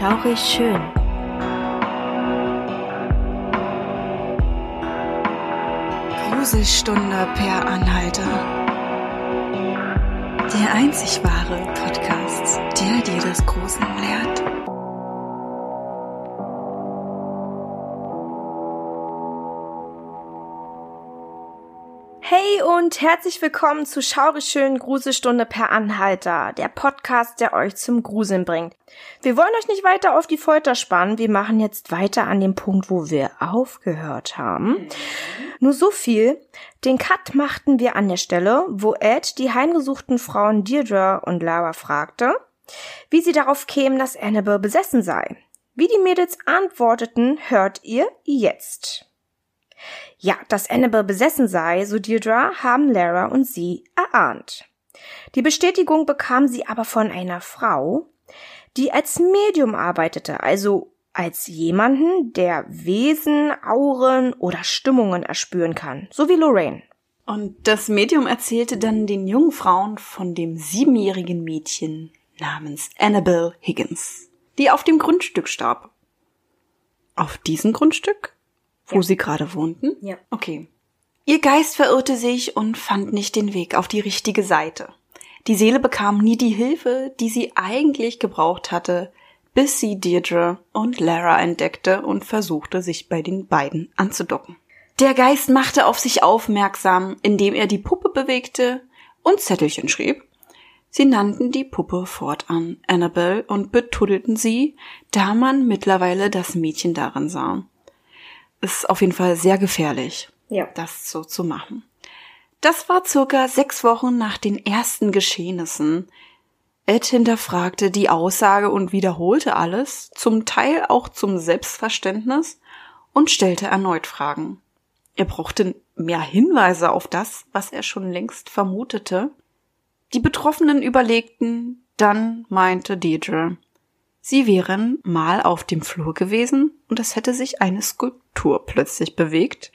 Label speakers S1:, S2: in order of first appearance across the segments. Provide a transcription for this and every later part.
S1: Schaurig schön.
S2: Gruselstunde per Anhalter. Der einzig wahre Podcast, der dir das Gruseln lehrt.
S1: Und herzlich willkommen zu Schaurig schön Gruselstunde per Anhalter, der Podcast, der euch zum Gruseln bringt. Wir wollen euch nicht weiter auf die Folter spannen, wir machen jetzt weiter an dem Punkt, wo wir aufgehört haben. Nur so viel, den Cut machten wir an der Stelle, wo Ed die heimgesuchten Frauen Deirdre und Lara fragte, wie sie darauf kämen, dass Annabelle besessen sei. Wie die Mädels antworteten, hört ihr jetzt. Ja, dass Annabelle besessen sei, so Deirdre, haben Lara und sie erahnt. Die Bestätigung bekam sie aber von einer Frau, die als Medium arbeitete, also als jemanden, der Wesen, Auren oder Stimmungen erspüren kann, so wie Lorraine.
S2: Und das Medium erzählte dann den jungen Frauen von dem siebenjährigen Mädchen namens Annabelle Higgins, die auf dem Grundstück starb. Auf diesem Grundstück? Wo ja. sie gerade wohnten?
S1: Ja.
S2: Okay. Ihr Geist verirrte sich und fand nicht den Weg auf die richtige Seite. Die Seele bekam nie die Hilfe, die sie eigentlich gebraucht hatte, bis sie Deirdre und Lara entdeckte und versuchte, sich bei den beiden anzudocken. Der Geist machte auf sich aufmerksam, indem er die Puppe bewegte und Zettelchen schrieb. Sie nannten die Puppe fortan Annabelle und betuddelten sie, da man mittlerweile das Mädchen darin sah ist auf jeden Fall sehr gefährlich,
S1: ja.
S2: das so zu machen. Das war circa sechs Wochen nach den ersten Geschehnissen. Ed hinterfragte die Aussage und wiederholte alles, zum Teil auch zum Selbstverständnis, und stellte erneut Fragen. Er brauchte mehr Hinweise auf das, was er schon längst vermutete. Die Betroffenen überlegten, dann meinte Deidre, Sie wären mal auf dem Flur gewesen und es hätte sich eine Skulptur plötzlich bewegt.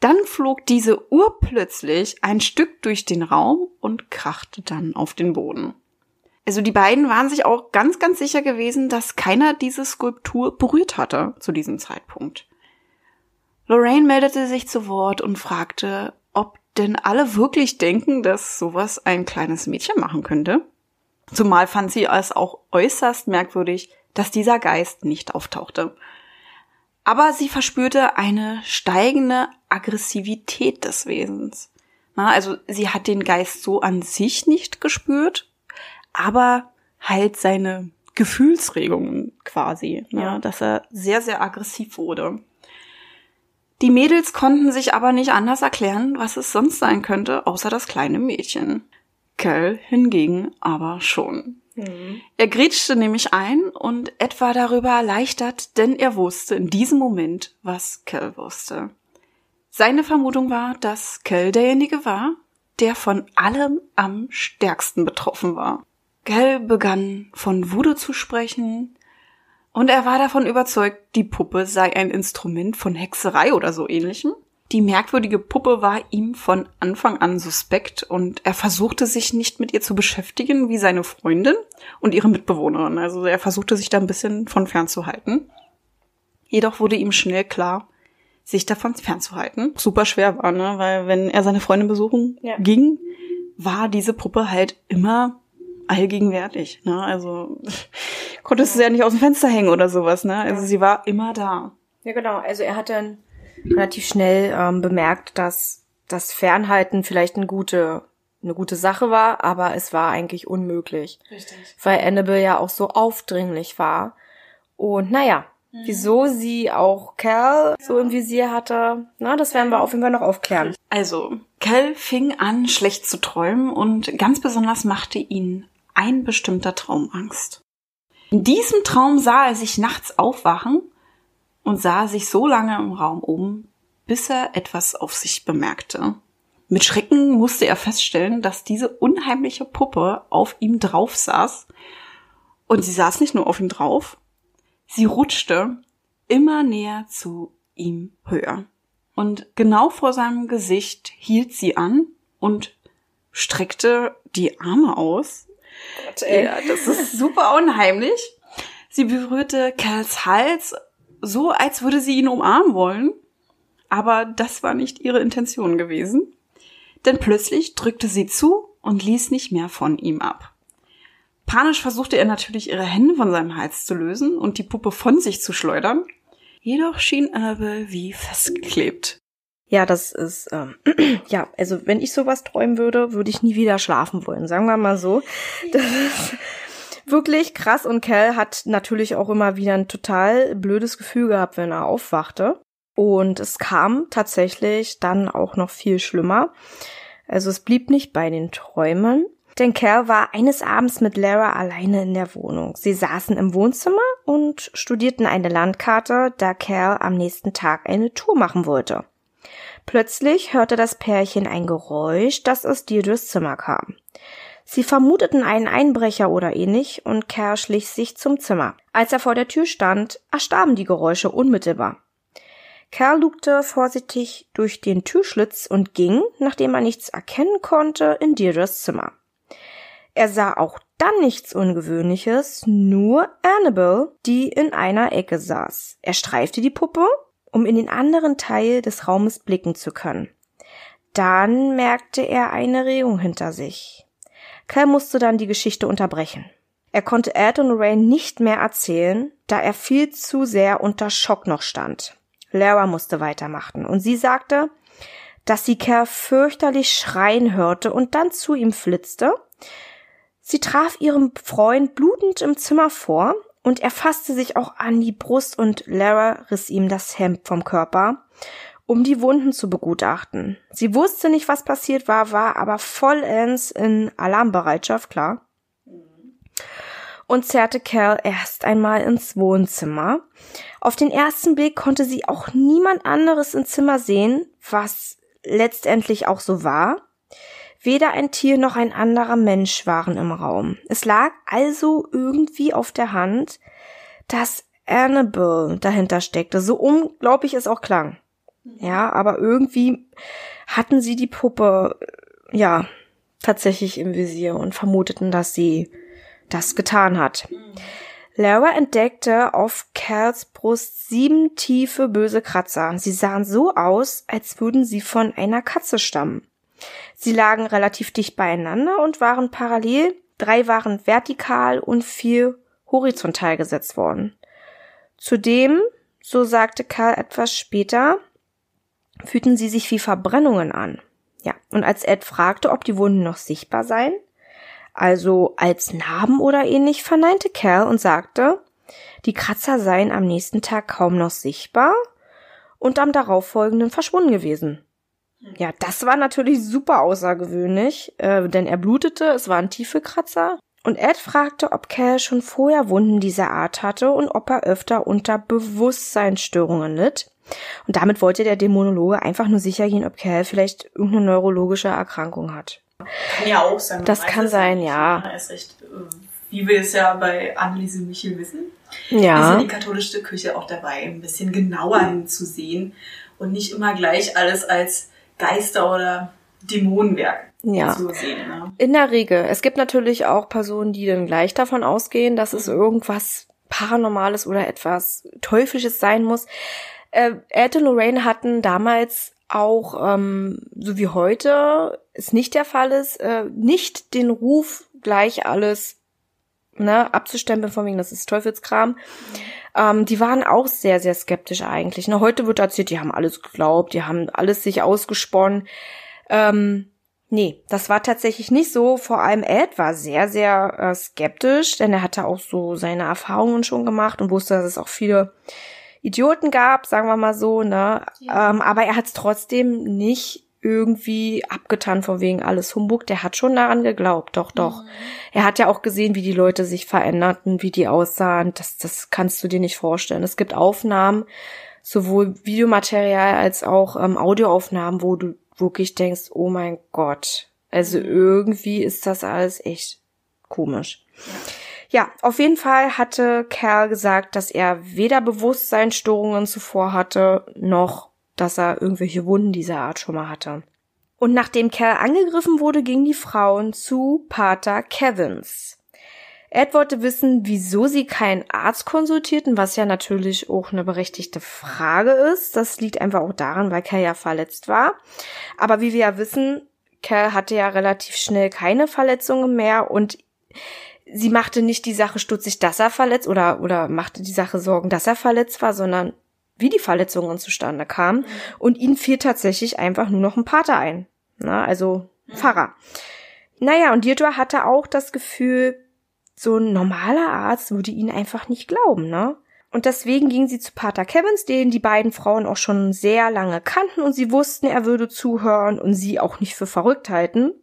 S2: Dann flog diese urplötzlich ein Stück durch den Raum und krachte dann auf den Boden. Also die beiden waren sich auch ganz, ganz sicher gewesen, dass keiner diese Skulptur berührt hatte zu diesem Zeitpunkt. Lorraine meldete sich zu Wort und fragte, ob denn alle wirklich denken, dass sowas ein kleines Mädchen machen könnte. Zumal fand sie es auch äußerst merkwürdig, dass dieser Geist nicht auftauchte. Aber sie verspürte eine steigende Aggressivität des Wesens. Na, also sie hat den Geist so an sich nicht gespürt, aber halt seine Gefühlsregungen quasi, ne, ja. dass er sehr, sehr aggressiv wurde. Die Mädels konnten sich aber nicht anders erklären, was es sonst sein könnte, außer das kleine Mädchen. Kel hingegen aber schon. Mhm. Er grätschte nämlich ein und etwa darüber erleichtert, denn er wusste in diesem Moment, was Kel wusste. Seine Vermutung war, dass Kel derjenige war, der von allem am stärksten betroffen war. Kel begann von Voodoo zu sprechen, und er war davon überzeugt, die Puppe sei ein Instrument von Hexerei oder so ähnlichem. Die merkwürdige Puppe war ihm von Anfang an suspekt und er versuchte sich nicht mit ihr zu beschäftigen wie seine Freundin und ihre Mitbewohnerin. Also er versuchte sich da ein bisschen von fernzuhalten. Jedoch wurde ihm schnell klar, sich davon fernzuhalten. Super schwer war, ne? Weil wenn er seine Freundin besuchen ja. ging, war diese Puppe halt immer allgegenwärtig. Ne? Also konntest du sie ja nicht aus dem Fenster hängen oder sowas, ne? Also sie war immer da.
S1: Ja, genau. Also er hatte ein relativ schnell ähm, bemerkt, dass das Fernhalten vielleicht eine gute, eine gute Sache war, aber es war eigentlich unmöglich.
S2: Richtig.
S1: Weil Annabelle ja auch so aufdringlich war. Und naja, mhm. wieso sie auch Cal so im Visier hatte, na, das werden wir auf jeden Fall noch aufklären.
S2: Also, Cal fing an, schlecht zu träumen und ganz besonders machte ihn ein bestimmter Traum Angst. In diesem Traum sah er sich nachts aufwachen und sah sich so lange im Raum um, bis er etwas auf sich bemerkte. Mit Schrecken musste er feststellen, dass diese unheimliche Puppe auf ihm drauf saß. Und sie saß nicht nur auf ihm drauf, sie rutschte immer näher zu ihm höher. Und genau vor seinem Gesicht hielt sie an und streckte die Arme aus.
S1: Gott.
S2: Ja, das ist super unheimlich. Sie berührte Cals Hals, so als würde sie ihn umarmen wollen. Aber das war nicht ihre Intention gewesen. Denn plötzlich drückte sie zu und ließ nicht mehr von ihm ab. Panisch versuchte er natürlich ihre Hände von seinem Hals zu lösen und die Puppe von sich zu schleudern. Jedoch schien Annabelle wie festgeklebt.
S1: Ja, das ist, ähm, ja, also wenn ich sowas träumen würde, würde ich nie wieder schlafen wollen, sagen wir mal so. Das ist wirklich krass und Cal hat natürlich auch immer wieder ein total blödes Gefühl gehabt, wenn er aufwachte. Und es kam tatsächlich dann auch noch viel schlimmer. Also es blieb nicht bei den Träumen. Denn Cal war eines Abends mit Lara alleine in der Wohnung. Sie saßen im Wohnzimmer und studierten eine Landkarte, da Cal am nächsten Tag eine Tour machen wollte. Plötzlich hörte das Pärchen ein Geräusch, das aus Deirdres Zimmer kam. Sie vermuteten einen Einbrecher oder ähnlich und Cal schlich sich zum Zimmer. Als er vor der Tür stand, erstarben die Geräusche unmittelbar. Kerl lugte vorsichtig durch den Türschlitz und ging, nachdem er nichts erkennen konnte, in Deirdres Zimmer. Er sah auch dann nichts Ungewöhnliches, nur Annabelle, die in einer Ecke saß. Er streifte die Puppe, um in den anderen Teil des Raumes blicken zu können. Dann merkte er eine Regung hinter sich. Cal musste dann die Geschichte unterbrechen. Er konnte Ed und Lorraine nicht mehr erzählen, da er viel zu sehr unter Schock noch stand. Lara musste weitermachen und sie sagte, dass sie Cal fürchterlich schreien hörte und dann zu ihm flitzte, Sie traf ihrem Freund blutend im Zimmer vor und er fasste sich auch an die Brust und Lara riss ihm das Hemd vom Körper, um die Wunden zu begutachten. Sie wusste nicht, was passiert war, war aber vollends in Alarmbereitschaft, klar. Und zerrte Cal erst einmal ins Wohnzimmer. Auf den ersten Blick konnte sie auch niemand anderes im Zimmer sehen, was letztendlich auch so war. Weder ein Tier noch ein anderer Mensch waren im Raum. Es lag also irgendwie auf der Hand, dass Annabelle dahinter steckte, so unglaublich es auch klang. Ja, aber irgendwie hatten sie die Puppe, ja, tatsächlich im Visier und vermuteten, dass sie das getan hat. Lara entdeckte auf Cals Brust sieben tiefe, böse Kratzer. Sie sahen so aus, als würden sie von einer Katze stammen. Sie lagen relativ dicht beieinander und waren parallel, drei waren vertikal und vier horizontal gesetzt worden. Zudem, so sagte Karl etwas später, fühlten sie sich wie Verbrennungen an. Ja, und als Ed fragte, ob die Wunden noch sichtbar seien, also als Narben oder ähnlich, verneinte Kerl und sagte, die Kratzer seien am nächsten Tag kaum noch sichtbar und am darauffolgenden verschwunden gewesen. Ja, das war natürlich super außergewöhnlich, äh, denn er blutete, es waren tiefe Kratzer. Und Ed fragte, ob Cal schon vorher Wunden dieser Art hatte und ob er öfter unter Bewusstseinsstörungen litt. Und damit wollte der Dämonologe einfach nur sicher gehen, ob Cal vielleicht irgendeine neurologische Erkrankung hat.
S3: Kann ja auch sein.
S1: Das kann sein, ja.
S3: Ne? Recht, äh, wie wir es ja bei Anneliese Michel wissen,
S1: ja.
S3: ist ja die katholische Kirche auch dabei, ein bisschen genauer hinzusehen und nicht immer gleich alles als Geister oder Dämonenwerk
S1: ja.
S3: zu sehen. Ne?
S1: In der Regel. Es gibt natürlich auch Personen, die dann gleich davon ausgehen, dass es irgendwas Paranormales oder etwas Teuflisches sein muss. Äh, Ed und Lorraine hatten damals auch, ähm, so wie heute es nicht der Fall ist, äh, nicht den Ruf, gleich alles ne, abzustempeln, von wegen, das ist Teufelskram. Ähm, die waren auch sehr, sehr skeptisch eigentlich. Ne? Heute wird erzählt, die haben alles geglaubt, die haben alles sich ausgesponnen. Ähm, nee, das war tatsächlich nicht so. Vor allem Ed war sehr, sehr äh, skeptisch, denn er hatte auch so seine Erfahrungen schon gemacht und wusste, dass es auch viele Idioten gab, sagen wir mal so, ne? Ja. Ähm, aber er hat es trotzdem nicht irgendwie abgetan von wegen alles Humbug. Der hat schon daran geglaubt, doch, doch. Mhm. Er hat ja auch gesehen, wie die Leute sich veränderten, wie die aussahen. Das, das kannst du dir nicht vorstellen. Es gibt Aufnahmen, sowohl Videomaterial als auch ähm, Audioaufnahmen, wo du wirklich denkst, oh mein Gott. Also mhm. irgendwie ist das alles echt komisch. Ja. Ja, auf jeden Fall hatte Kerl gesagt, dass er weder Bewusstseinsstörungen zuvor hatte, noch dass er irgendwelche Wunden dieser Art schon mal hatte. Und nachdem Kerl angegriffen wurde, gingen die Frauen zu Pater Kevins. Ed wollte wissen, wieso sie keinen Arzt konsultierten, was ja natürlich auch eine berechtigte Frage ist. Das liegt einfach auch daran, weil Cal ja verletzt war. Aber wie wir ja wissen, Cal hatte ja relativ schnell keine Verletzungen mehr und sie machte nicht die Sache stutzig, dass er verletzt oder, oder machte die Sache Sorgen, dass er verletzt war, sondern wie die Verletzungen zustande kamen. Und ihnen fiel tatsächlich einfach nur noch ein Pater ein. Na, also Pfarrer. Naja, und Deirdre hatte auch das Gefühl, so ein normaler Arzt würde ihn einfach nicht glauben, ne? Und deswegen ging sie zu Pater Kevins, den die beiden Frauen auch schon sehr lange kannten und sie wussten, er würde zuhören und sie auch nicht für verrückt halten.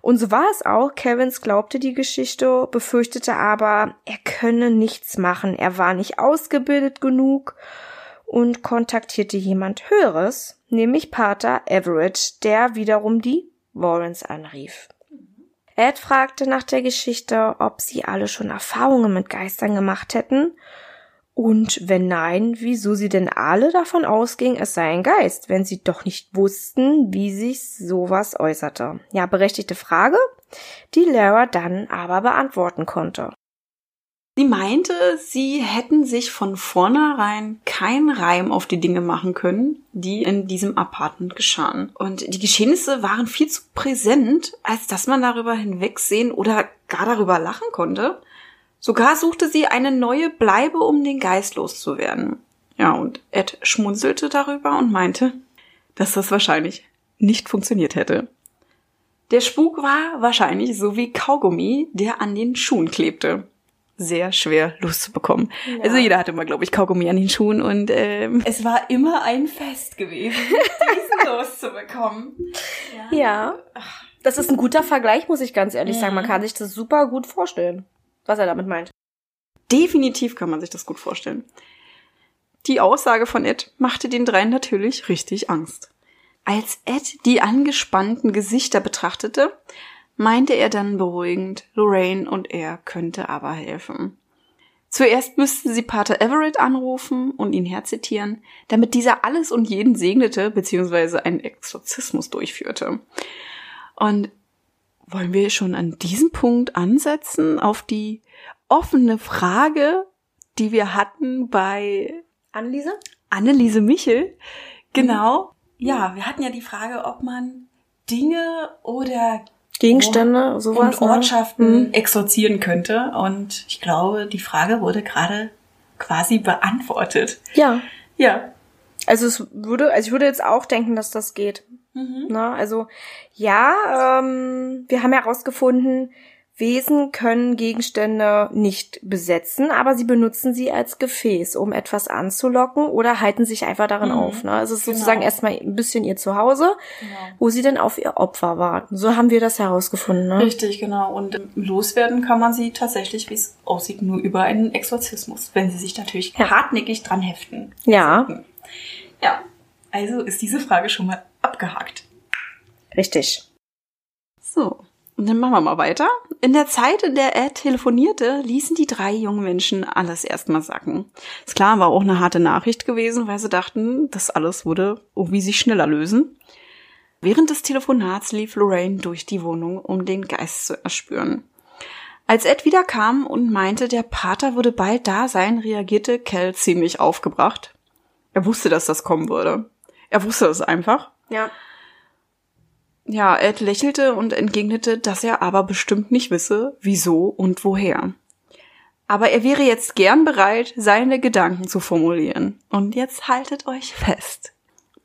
S1: Und so war es auch. Kevins glaubte die Geschichte, befürchtete aber, er könne nichts machen. Er war nicht ausgebildet genug und kontaktierte jemand Höheres, nämlich Pater Everett, der wiederum die Warrens anrief. Ed fragte nach der Geschichte, ob sie alle schon Erfahrungen mit Geistern gemacht hätten und wenn nein, wieso sie denn alle davon ausging, es sei ein Geist, wenn sie doch nicht wussten, wie sich sowas äußerte. Ja, berechtigte Frage, die Lara dann aber beantworten konnte.
S2: Sie meinte, sie hätten sich von vornherein keinen Reim auf die Dinge machen können, die in diesem Apartment geschahen. Und die Geschehnisse waren viel zu präsent, als dass man darüber hinwegsehen oder gar darüber lachen konnte. Sogar suchte sie eine neue Bleibe, um den Geist loszuwerden. Ja, und Ed schmunzelte darüber und meinte, dass das wahrscheinlich nicht funktioniert hätte. Der Spuk war wahrscheinlich so wie Kaugummi, der an den Schuhen klebte. Sehr schwer loszubekommen. Ja. Also jeder hatte mal, glaube ich, Kaugummi an den Schuhen und ähm,
S3: es war immer ein Fest gewesen, diesen loszubekommen.
S1: Ja. ja. Das ist ein guter Vergleich, muss ich ganz ehrlich mhm. sagen. Man kann sich das super gut vorstellen was er damit meint.
S2: Definitiv kann man sich das gut vorstellen. Die Aussage von Ed machte den dreien natürlich richtig Angst. Als Ed die angespannten Gesichter betrachtete, meinte er dann beruhigend, Lorraine und er könnte aber helfen. Zuerst müssten sie Pater Everett anrufen und ihn herzitieren, damit dieser alles und jeden segnete bzw. einen Exorzismus durchführte. Und wollen wir schon an diesem Punkt ansetzen auf die offene Frage, die wir hatten bei
S1: Anneliese?
S2: Anneliese Michel. Genau.
S3: Mhm. Ja, wir hatten ja die Frage, ob man Dinge oder
S1: Gegenstände, sowas
S3: und ne? Ortschaften mhm. exorzieren könnte. Und ich glaube, die Frage wurde gerade quasi beantwortet.
S1: Ja.
S3: Ja.
S1: Also es würde, also ich würde jetzt auch denken, dass das geht. Mhm. Na, also ja, ähm, wir haben herausgefunden, Wesen können Gegenstände nicht besetzen, aber sie benutzen sie als Gefäß, um etwas anzulocken oder halten sich einfach darin mhm. auf. Ne? Es ist genau. sozusagen erstmal ein bisschen ihr Zuhause, genau. wo sie dann auf ihr Opfer warten. So haben wir das herausgefunden. Ne?
S3: Richtig, genau. Und loswerden kann man sie tatsächlich, wie es aussieht, nur über einen Exorzismus, wenn sie sich natürlich ja. hartnäckig dran heften.
S1: Ja.
S3: Ja. Also ist diese Frage schon mal abgehakt.
S1: Richtig.
S2: So, und dann machen wir mal weiter. In der Zeit, in der er telefonierte, ließen die drei jungen Menschen alles erstmal sacken. Ist klar, war auch eine harte Nachricht gewesen, weil sie dachten, das alles würde irgendwie sich schneller lösen. Während des Telefonats lief Lorraine durch die Wohnung, um den Geist zu erspüren. Als Ed wieder kam und meinte, der Pater würde bald da sein, reagierte Kel ziemlich aufgebracht. Er wusste, dass das kommen würde. Er wusste es einfach.
S1: Ja.
S2: Ja, Ed lächelte und entgegnete, dass er aber bestimmt nicht wisse, wieso und woher. Aber er wäre jetzt gern bereit, seine Gedanken zu formulieren. Und jetzt haltet euch fest.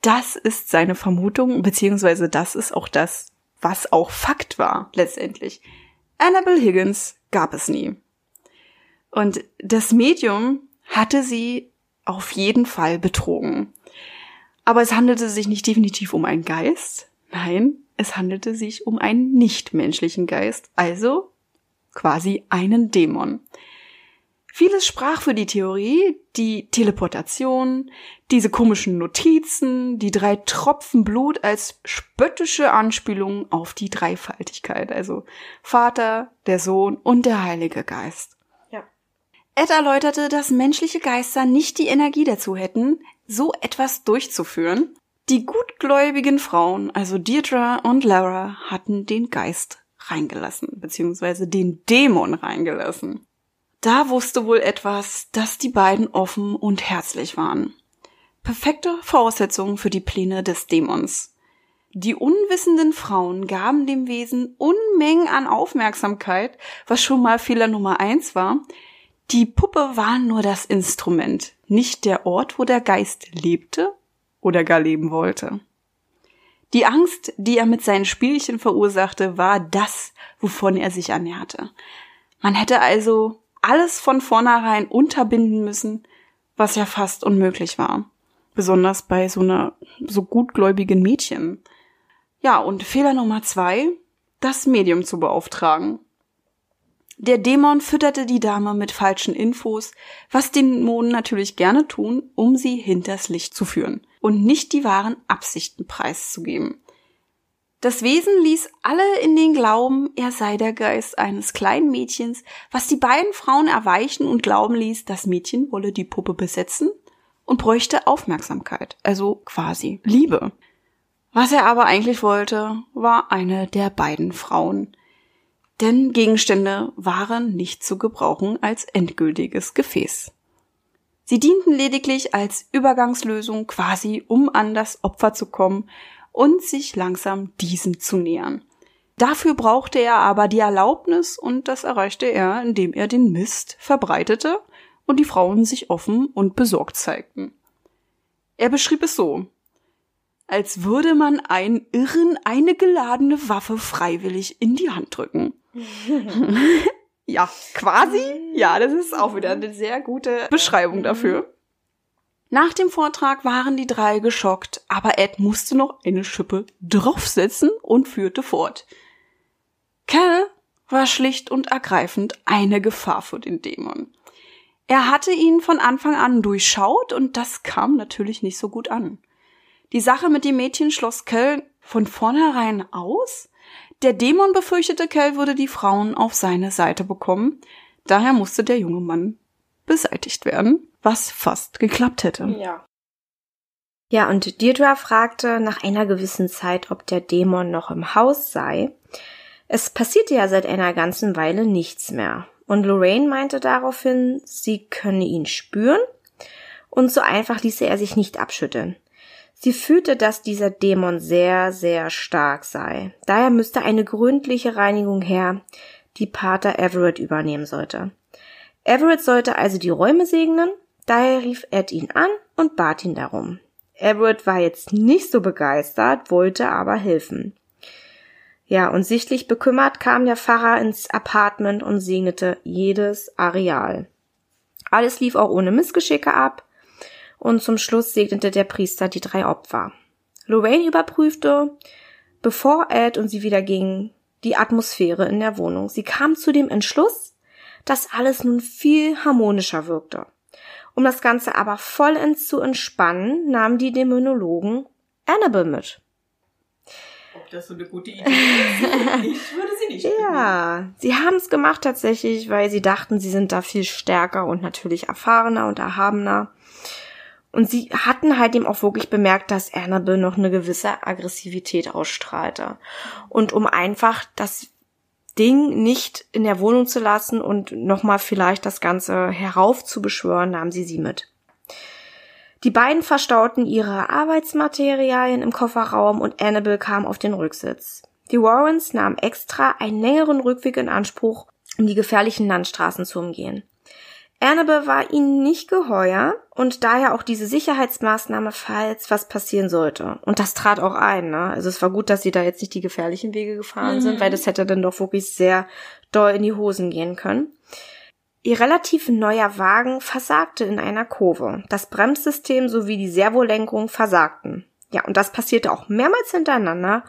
S2: Das ist seine Vermutung, beziehungsweise das ist auch das, was auch Fakt war, letztendlich. Annabel Higgins gab es nie. Und das Medium hatte sie auf jeden Fall betrogen. Aber es handelte sich nicht definitiv um einen Geist. Nein, es handelte sich um einen nichtmenschlichen Geist, also quasi einen Dämon. Vieles sprach für die Theorie, die Teleportation, diese komischen Notizen, die drei Tropfen Blut als spöttische Anspielung auf die Dreifaltigkeit, also Vater, der Sohn und der Heilige Geist.
S1: Ja.
S2: Ed erläuterte, dass menschliche Geister nicht die Energie dazu hätten, so etwas durchzuführen. Die gutgläubigen Frauen, also Deirdre und Lara, hatten den Geist reingelassen, beziehungsweise den Dämon reingelassen. Da wusste wohl etwas, dass die beiden offen und herzlich waren. Perfekte Voraussetzungen für die Pläne des Dämons. Die unwissenden Frauen gaben dem Wesen Unmengen an Aufmerksamkeit, was schon mal Fehler Nummer eins war. Die Puppe war nur das Instrument, nicht der Ort, wo der Geist lebte oder gar leben wollte. Die Angst, die er mit seinen Spielchen verursachte, war das, wovon er sich ernährte. Man hätte also alles von vornherein unterbinden müssen, was ja fast unmöglich war. Besonders bei so einer so gutgläubigen Mädchen. Ja, und Fehler Nummer zwei, das Medium zu beauftragen. Der Dämon fütterte die Dame mit falschen Infos, was Dämonen natürlich gerne tun, um sie hinters Licht zu führen und nicht die wahren Absichten preiszugeben. Das Wesen ließ alle in den Glauben, er sei der Geist eines kleinen Mädchens, was die beiden Frauen erweichen und glauben ließ, das Mädchen wolle die Puppe besetzen und bräuchte Aufmerksamkeit, also quasi Liebe. Was er aber eigentlich wollte, war eine der beiden Frauen. Denn Gegenstände waren nicht zu gebrauchen als endgültiges Gefäß. Sie dienten lediglich als Übergangslösung quasi, um an das Opfer zu kommen und sich langsam diesem zu nähern. Dafür brauchte er aber die Erlaubnis und das erreichte er, indem er den Mist verbreitete und die Frauen sich offen und besorgt zeigten. Er beschrieb es so, als würde man einen Irren eine geladene Waffe freiwillig in die Hand drücken. ja, quasi. Ja, das ist auch wieder eine sehr gute Beschreibung dafür. Nach dem Vortrag waren die drei geschockt, aber Ed musste noch eine Schippe draufsetzen und führte fort. Cal war schlicht und ergreifend eine Gefahr für den Dämon. Er hatte ihn von Anfang an durchschaut und das kam natürlich nicht so gut an. Die Sache mit dem Mädchen schloss Cal von vornherein aus. Der Dämon befürchtete, Cal würde die Frauen auf seine Seite bekommen. Daher musste der junge Mann beseitigt werden was fast geklappt hätte.
S1: Ja. Ja, und Deirdre fragte nach einer gewissen Zeit, ob der Dämon noch im Haus sei. Es passierte ja seit einer ganzen Weile nichts mehr. Und Lorraine meinte daraufhin, sie könne ihn spüren. Und so einfach ließe er sich nicht abschütteln. Sie fühlte, dass dieser Dämon sehr, sehr stark sei. Daher müsste eine gründliche Reinigung her, die Pater Everett übernehmen sollte. Everett sollte also die Räume segnen Daher rief Ed ihn an und bat ihn darum. Everett war jetzt nicht so begeistert, wollte aber helfen. Ja, und sichtlich bekümmert kam der Pfarrer ins Apartment und segnete jedes Areal. Alles lief auch ohne Missgeschicke ab und zum Schluss segnete der Priester die drei Opfer. Lorraine überprüfte, bevor Ed und sie wieder gingen, die Atmosphäre in der Wohnung. Sie kam zu dem Entschluss, dass alles nun viel harmonischer wirkte. Um das Ganze aber vollends zu entspannen, nahmen die Dämonologen Annabelle mit.
S3: Ob das so eine gute Idee ist? ich würde sie nicht.
S1: Ja, sie haben es gemacht tatsächlich, weil sie dachten, sie sind da viel stärker und natürlich erfahrener und erhabener. Und sie hatten halt eben auch wirklich bemerkt, dass Annabelle noch eine gewisse Aggressivität ausstrahlte. Und um einfach das Ding nicht in der Wohnung zu lassen und nochmal vielleicht das Ganze heraufzubeschwören, nahm sie sie mit. Die beiden verstauten ihre Arbeitsmaterialien im Kofferraum und Annabelle kam auf den Rücksitz. Die Warrens nahmen extra einen längeren Rückweg in Anspruch, um die gefährlichen Landstraßen zu umgehen. Annabelle war ihnen nicht geheuer und daher auch diese Sicherheitsmaßnahme, falls was passieren sollte. Und das trat auch ein. Ne? Also es war gut, dass sie da jetzt nicht die gefährlichen Wege gefahren mhm. sind, weil das hätte dann doch wirklich sehr doll in die Hosen gehen können. Ihr relativ neuer Wagen versagte in einer Kurve. Das Bremssystem sowie die Servolenkung versagten. Ja, und das passierte auch mehrmals hintereinander.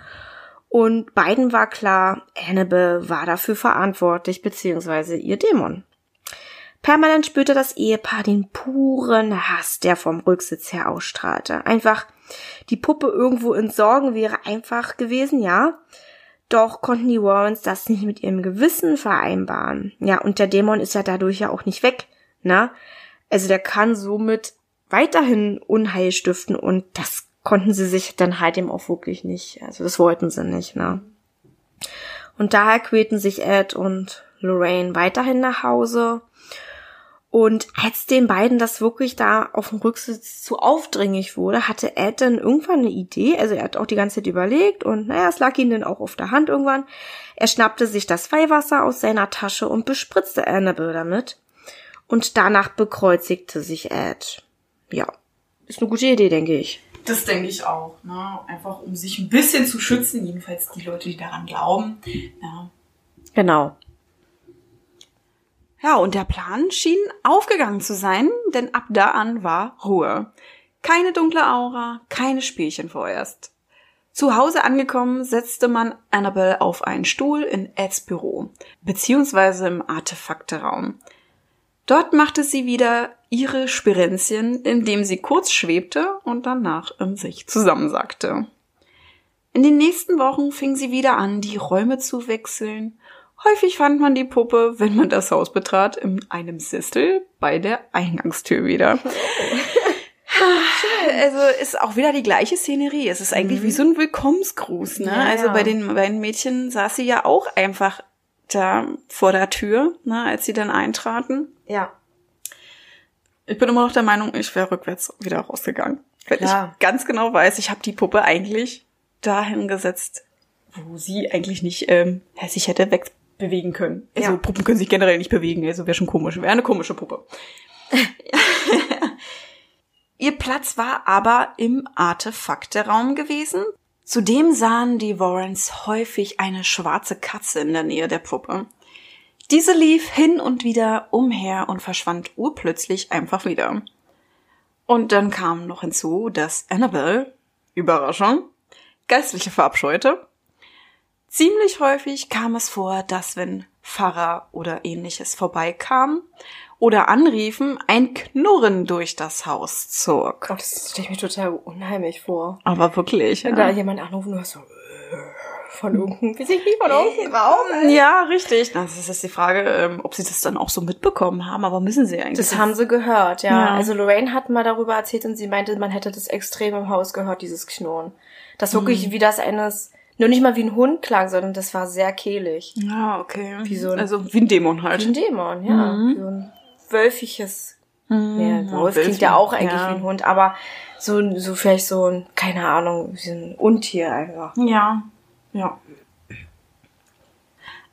S1: Und beiden war klar, Annabelle war dafür verantwortlich, beziehungsweise ihr Dämon. Permanent spürte das Ehepaar den puren Hass, der vom Rücksitz her ausstrahlte. Einfach die Puppe irgendwo entsorgen wäre einfach gewesen, ja. Doch konnten die Warrens das nicht mit ihrem Gewissen vereinbaren. Ja, und der Dämon ist ja dadurch ja auch nicht weg, ne? Also der kann somit weiterhin Unheil stiften und das konnten sie sich dann halt eben auch wirklich nicht, also das wollten sie nicht, ne? Und daher quälten sich Ed und Lorraine weiterhin nach Hause. Und als den beiden das wirklich da auf dem Rücksitz zu aufdringlich wurde, hatte Ed dann irgendwann eine Idee. Also er hat auch die ganze Zeit überlegt und naja, es lag ihm dann auch auf der Hand irgendwann. Er schnappte sich das Weihwasser aus seiner Tasche und bespritzte Annabelle damit. Und danach bekreuzigte sich Ed. Ja, ist eine gute Idee, denke ich.
S3: Das denke ich auch. Ne? Einfach um sich ein bisschen zu schützen, jedenfalls die Leute, die daran glauben. Ja.
S1: Genau.
S2: Ja, und der Plan schien aufgegangen zu sein, denn ab da an war Ruhe. Keine dunkle Aura, keine Spielchen vorerst. Zu Hause angekommen, setzte man Annabelle auf einen Stuhl in Eds Büro, beziehungsweise im Artefakteraum. Dort machte sie wieder ihre Spirenzchen, indem sie kurz schwebte und danach in sich zusammensackte. In den nächsten Wochen fing sie wieder an, die Räume zu wechseln Häufig fand man die Puppe, wenn man das Haus betrat, in einem Sessel bei der Eingangstür wieder. also ist auch wieder die gleiche Szenerie. Es ist eigentlich mhm. wie so ein Willkommensgruß. Ne? Ja, also ja. bei den beiden Mädchen saß sie ja auch einfach da vor der Tür, ne, als sie dann eintraten.
S1: Ja.
S2: Ich bin immer noch der Meinung, ich wäre rückwärts wieder rausgegangen. Weil Klar. ich ganz genau weiß, ich habe die Puppe eigentlich dahin gesetzt, wo sie eigentlich nicht ähm, sich hätte weg bewegen können. Also ja. Puppen können sich generell nicht bewegen, also wäre schon komisch. Wäre eine komische Puppe. Ihr Platz war aber im Artefakteraum gewesen. Zudem sahen die Warrens häufig eine schwarze Katze in der Nähe der Puppe. Diese lief hin und wieder umher und verschwand urplötzlich einfach wieder. Und dann kam noch hinzu, dass Annabelle, Überraschung, Geistliche verabscheute Ziemlich häufig kam es vor, dass wenn Pfarrer oder ähnliches vorbeikamen oder anriefen, ein Knurren durch das Haus zog.
S1: Oh, das stelle ich mir total unheimlich vor.
S2: Aber wirklich.
S1: Wenn ja. da jemand anrufen, du hast so äh, von irgendeinem, wie sich nicht von irgendeinem Raum.
S2: Ja, richtig. Das ist jetzt die Frage, ähm, ob sie das dann auch so mitbekommen haben, aber müssen sie eigentlich.
S1: Das haben sie gehört, ja. ja. Also Lorraine hat mal darüber erzählt und sie meinte, man hätte das extrem im Haus gehört, dieses Knurren. Das wirklich mhm. wie das eines nur nicht mal wie ein Hund klang, sondern das war sehr kehlig.
S2: Ja, okay. Wie so ein, also wie ein Dämon halt.
S1: Wie ein Dämon, ja. Mhm. Wie so ein wölfiges. Mhm. Ja, Wolf klingt ja auch eigentlich ja. wie ein Hund, aber so, so vielleicht so ein, keine Ahnung, wie ein Untier einfach.
S2: Ja, ja.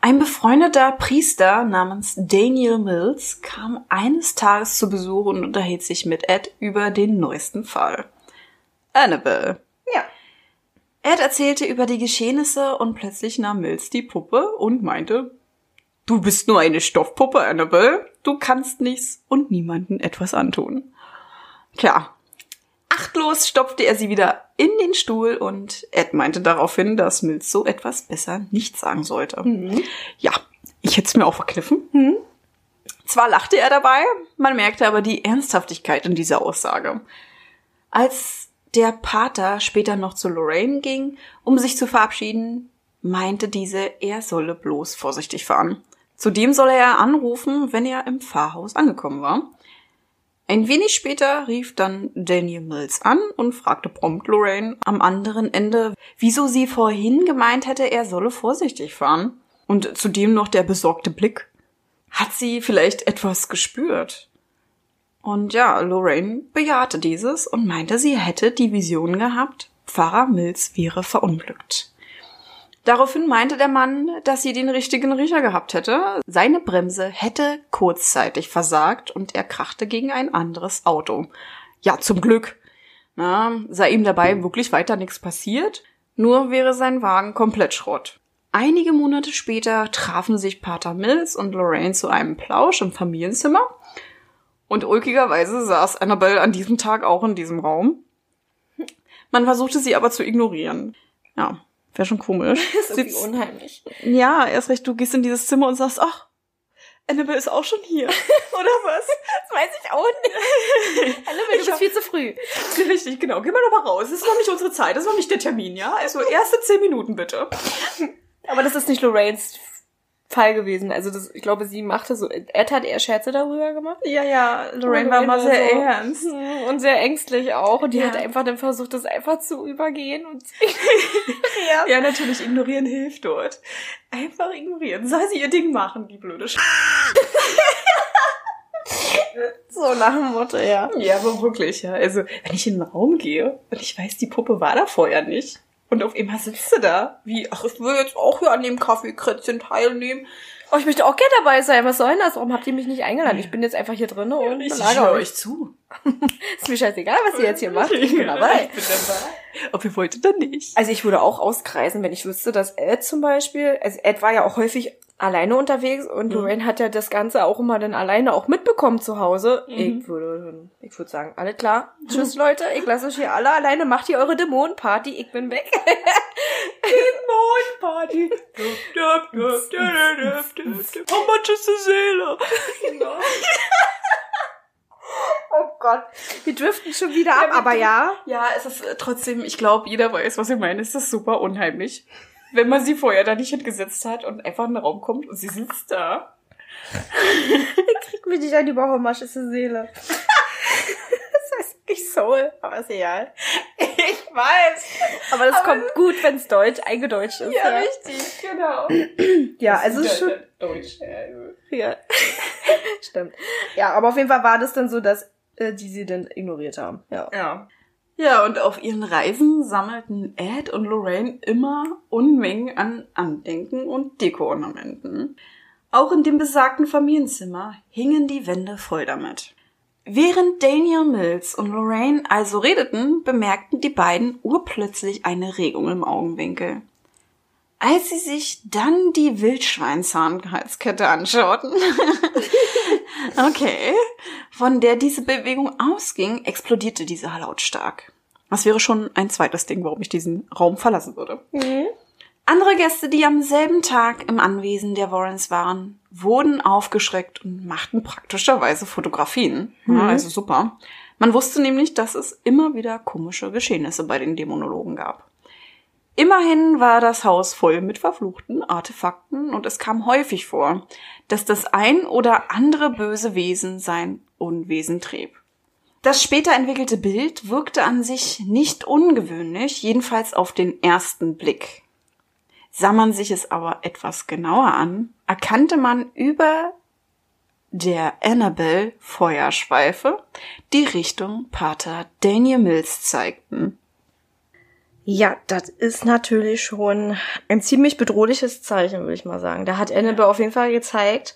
S2: Ein befreundeter Priester namens Daniel Mills kam eines Tages zu Besuch und unterhielt sich mit Ed über den neuesten Fall. Annabelle. Ed erzählte über die Geschehnisse und plötzlich nahm Mills die Puppe und meinte, Du bist nur eine Stoffpuppe, Annabelle. Du kannst nichts und niemanden etwas antun. Klar. Achtlos stopfte er sie wieder in den Stuhl und Ed meinte daraufhin, dass Mills so etwas besser nicht sagen sollte. Mhm. Ja, ich hätte es mir auch verkniffen. Mhm. Zwar lachte er dabei, man merkte aber die Ernsthaftigkeit in dieser Aussage. Als der Pater später noch zu Lorraine ging, um sich zu verabschieden, meinte diese, er solle bloß vorsichtig fahren. Zudem solle er anrufen, wenn er im Pfarrhaus angekommen war. Ein wenig später rief dann Daniel Mills an und fragte prompt Lorraine am anderen Ende, wieso sie vorhin gemeint hätte, er solle vorsichtig fahren. Und zudem noch der besorgte Blick. Hat sie vielleicht etwas gespürt? Und ja, Lorraine bejahte dieses und meinte, sie hätte die Vision gehabt, Pfarrer Mills wäre verunglückt. Daraufhin meinte der Mann, dass sie den richtigen Riecher gehabt hätte. Seine Bremse hätte kurzzeitig versagt und er krachte gegen ein anderes Auto. Ja, zum Glück. Na, sei ihm dabei wirklich weiter nichts passiert, nur wäre sein Wagen komplett Schrott. Einige Monate später trafen sich Pater Mills und Lorraine zu einem Plausch im Familienzimmer und ulkigerweise saß Annabelle an diesem Tag auch in diesem Raum. Man versuchte sie aber zu ignorieren. Ja, wäre schon komisch.
S1: Das ist unheimlich.
S2: Ja, erst recht, du gehst in dieses Zimmer und sagst, ach, Annabelle ist auch schon hier. Oder was?
S1: Das weiß ich auch nicht. Annabelle, du bist viel zu früh.
S2: Richtig, genau. Geh mal doch mal raus. Das ist noch nicht unsere Zeit. Das ist noch nicht der Termin, ja? Also erste zehn Minuten bitte.
S1: Aber das ist nicht Lorraines Fall gewesen. Also das, ich glaube, sie machte so, Ed hat eher Scherze darüber gemacht.
S2: Ja, ja, Lorraine war mal sehr
S1: so,
S2: ernst.
S1: Und sehr ängstlich auch. Und die
S2: Ja.
S1: hat einfach dann versucht, das einfach zu übergehen. Und ja.
S2: Ja, natürlich, ignorieren hilft dort. Einfach ignorieren. Soll sie ihr Ding machen, die blöde Sch
S1: so nach dem Motto, ja.
S2: Ja, aber wirklich, ja. Also, wenn ich in den Raum gehe und ich weiß, die Puppe war da vorher nicht. Und auf einmal sitzt sie da. Wie, ach, ich will jetzt auch hier an dem Kaffeekränzchen teilnehmen.
S1: Oh, ich möchte auch gerne dabei sein. Was soll denn das? Warum habt ihr mich nicht eingeladen? Ich bin jetzt einfach hier drin und
S2: Ich
S1: belagere
S2: höre
S1: euch.
S2: zu.
S1: Ist mir scheißegal, was ihr jetzt hier macht. Ich bin dabei.
S2: Ich bin dabei. Ob ihr wolltet dann nicht.
S1: Also ich würde auch auskreisen, wenn ich wüsste, dass Ed zum Beispiel, also Ed war ja auch häufig alleine unterwegs und Lorraine hat ja das Ganze auch immer dann alleine auch mitbekommen zu Hause. Ich würde, ich würde sagen, alle klar. Tschüss Leute, ich lasse euch hier alle alleine, macht ihr eure Dämonenparty, ich bin weg.
S2: Party. How much is the Seele?
S1: Oh Gott, wir driften schon wieder ab,
S2: wir
S1: aber ja.
S2: Ja, es ist äh, trotzdem, ich glaube, jeder weiß, was ich meine. Es ist super unheimlich. Wenn man sie vorher da nicht hingesetzt hat und einfach in den Raum kommt und sie sitzt da.
S1: Krieg mich nicht an die überhaumaschische Seele. das heißt nicht Soul, aber ist egal.
S2: Ich weiß.
S1: Aber das kommt gut, wenn es deutsch eingedeutscht ist.
S2: Ja, richtig, genau.
S1: Ja, also es ist schon.
S2: Deutsch. äh,
S1: Ja. Stimmt. Ja, aber auf jeden Fall war das dann so, dass äh, die sie dann ignoriert haben. Ja.
S2: Ja. Ja, und auf ihren Reisen sammelten Ed und Lorraine immer Unmengen an Andenken und Deko-Ornamenten. Auch in dem besagten Familienzimmer hingen die Wände voll damit. Während Daniel Mills und Lorraine also redeten, bemerkten die beiden urplötzlich eine Regung im Augenwinkel. Als sie sich dann die Wildschweinzahnhalskette anschauten, okay, von der diese Bewegung ausging, explodierte diese lautstark. Das wäre schon ein zweites Ding, warum ich diesen Raum verlassen würde. Andere Gäste, die am selben Tag im Anwesen der Warrens waren, wurden aufgeschreckt und machten praktischerweise Fotografien. Ja, also super. Man wusste nämlich, dass es immer wieder komische Geschehnisse bei den Dämonologen gab. Immerhin war das Haus voll mit verfluchten Artefakten und es kam häufig vor, dass das ein oder andere böse Wesen sein Unwesen trieb. Das später entwickelte Bild wirkte an sich nicht ungewöhnlich, jedenfalls auf den ersten Blick. Sah man sich es aber etwas genauer an, erkannte man über der Annabelle Feuerschweife die Richtung Pater Daniel Mills zeigten.
S1: Ja, das ist natürlich schon ein ziemlich bedrohliches Zeichen, würde ich mal sagen. Da hat Annabelle auf jeden Fall gezeigt,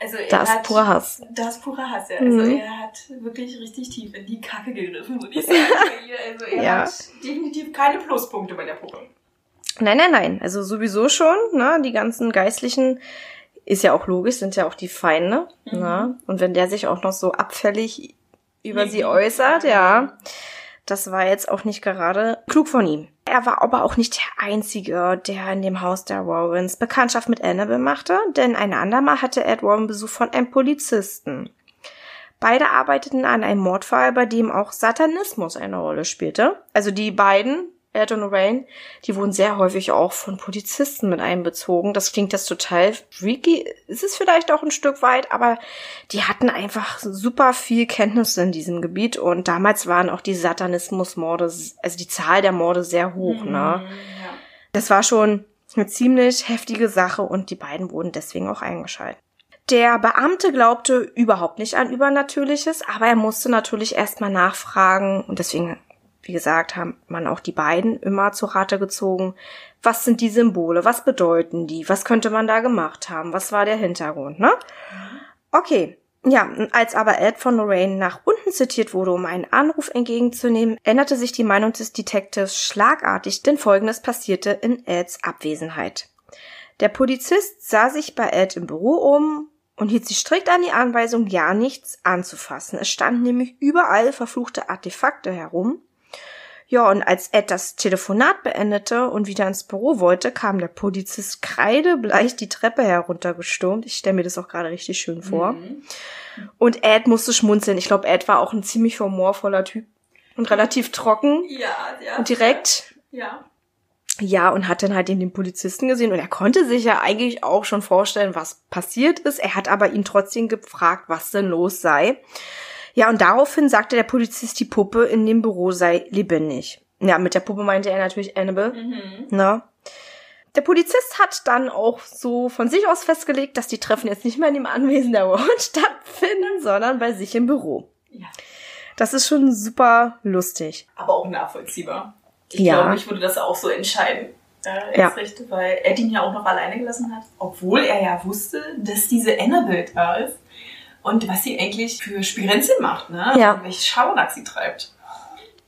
S3: Also er
S1: da ist purer Hass.
S3: Da ist purer Hass, ja. Also
S1: Mhm.
S3: er hat wirklich richtig tief in die Kacke gegriffen, würde ich sagen. ihr. also er
S1: Ja.
S3: hat definitiv keine Pluspunkte bei der Puppe.
S1: Nein, nein, nein. Also sowieso schon, ne? Die ganzen Geistlichen ist ja auch logisch, sind ja auch die Feinde, ne? Und wenn der sich auch noch so abfällig über sie
S3: Mhm.
S1: äußert, ja, das war jetzt auch nicht gerade klug von ihm. Er war aber auch nicht der Einzige, der in dem Haus der Warrens Bekanntschaft mit Annabelle machte, denn ein andermal hatte Ed Warren Besuch von einem Polizisten. Beide arbeiteten an einem Mordfall, bei dem auch Satanismus eine Rolle spielte. Also die beiden, Ed und Lorraine, die wurden sehr häufig auch von Polizisten mit einbezogen. Das klingt jetzt total freaky. Ist es vielleicht auch ein Stück weit, aber die hatten einfach super viel Kenntnisse in diesem Gebiet und damals waren auch die Satanismusmorde, also die Zahl der Morde sehr hoch, ne?
S3: Ja.
S1: Das war schon eine ziemlich heftige Sache und die beiden wurden deswegen auch eingeschaltet. Der Beamte glaubte überhaupt nicht an Übernatürliches, aber er musste natürlich erstmal nachfragen und deswegen, wie gesagt, haben man auch die beiden immer zu Rate gezogen. Was sind die Symbole? Was bedeuten die? Was könnte man da gemacht haben? Was war der Hintergrund, ne? Okay. Ja, als aber Ed von Lorraine nach unten zitiert wurde, um einen Anruf entgegenzunehmen, änderte sich die Meinung des Detectives schlagartig, denn Folgendes passierte in Eds Abwesenheit. Der Polizist sah sich bei Ed im Büro um und hielt sich strikt an die Anweisung, ja nichts anzufassen. Es standen nämlich überall verfluchte Artefakte herum. Ja, und als Ed das Telefonat beendete und wieder ins Büro wollte, kam der Polizist kreidebleich die Treppe heruntergestürmt. Ich stelle mir das auch gerade richtig schön vor. Und Ed musste schmunzeln. Ich glaube, Ed war auch ein ziemlich humorvoller Typ und relativ trocken
S3: Ja, ja.
S1: und direkt.
S3: Ja.
S1: Ja, und hat dann halt eben den Polizisten gesehen und er konnte sich ja eigentlich auch schon vorstellen, was passiert ist. Er hat aber ihn trotzdem gefragt, was denn los sei. Ja, und daraufhin sagte der Polizist, die Puppe in dem Büro sei lebendig. Ja, mit der Puppe meinte er natürlich Annabelle. Mhm. Na. Der Polizist hat dann auch so von sich aus festgelegt, dass die Treffen jetzt nicht mehr in dem Anwesen der Warren stattfinden, sondern bei sich im Büro. Ja. Das ist schon super lustig.
S2: Aber auch nachvollziehbar. Ich ja. glaube, ich würde das auch so entscheiden. Äh, ja. Recht, weil Ed ihn ja auch noch alleine gelassen hat, obwohl er ja wusste, dass diese Annabelle da ist und was sie eigentlich für Spirenzchen macht, ne? Ja. Und welche Schabernack sie treibt.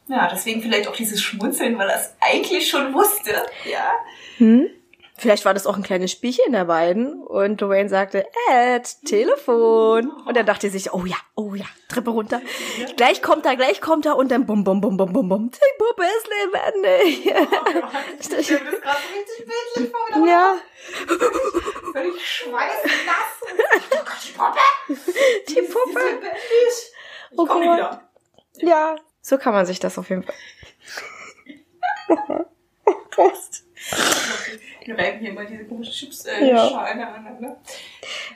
S2: Ja, deswegen vielleicht auch dieses Schmunzeln, weil er es eigentlich schon wusste, ja.
S1: Hm? Vielleicht war das auch ein kleines Spielchen der beiden und Dwayne sagte, Ed, Telefon. Und er dachte sich, oh ja, oh ja, Treppe runter. Ja. Gleich kommt er, gleich kommt er und dann bum, bum, bum, bum, bum, bum. Die Puppe ist lebendig.
S2: Oh ich das gerade richtig bildlich vor. Ja. Völlig schweißnass. Oh Gott, die Puppe.
S1: Die Puppe. Ich oh komme wieder. Ja, so kann man sich das auf jeden Fall.
S2: Wir reiben hier mal diese komischen Chips-Schalen äh, ja. aneinander.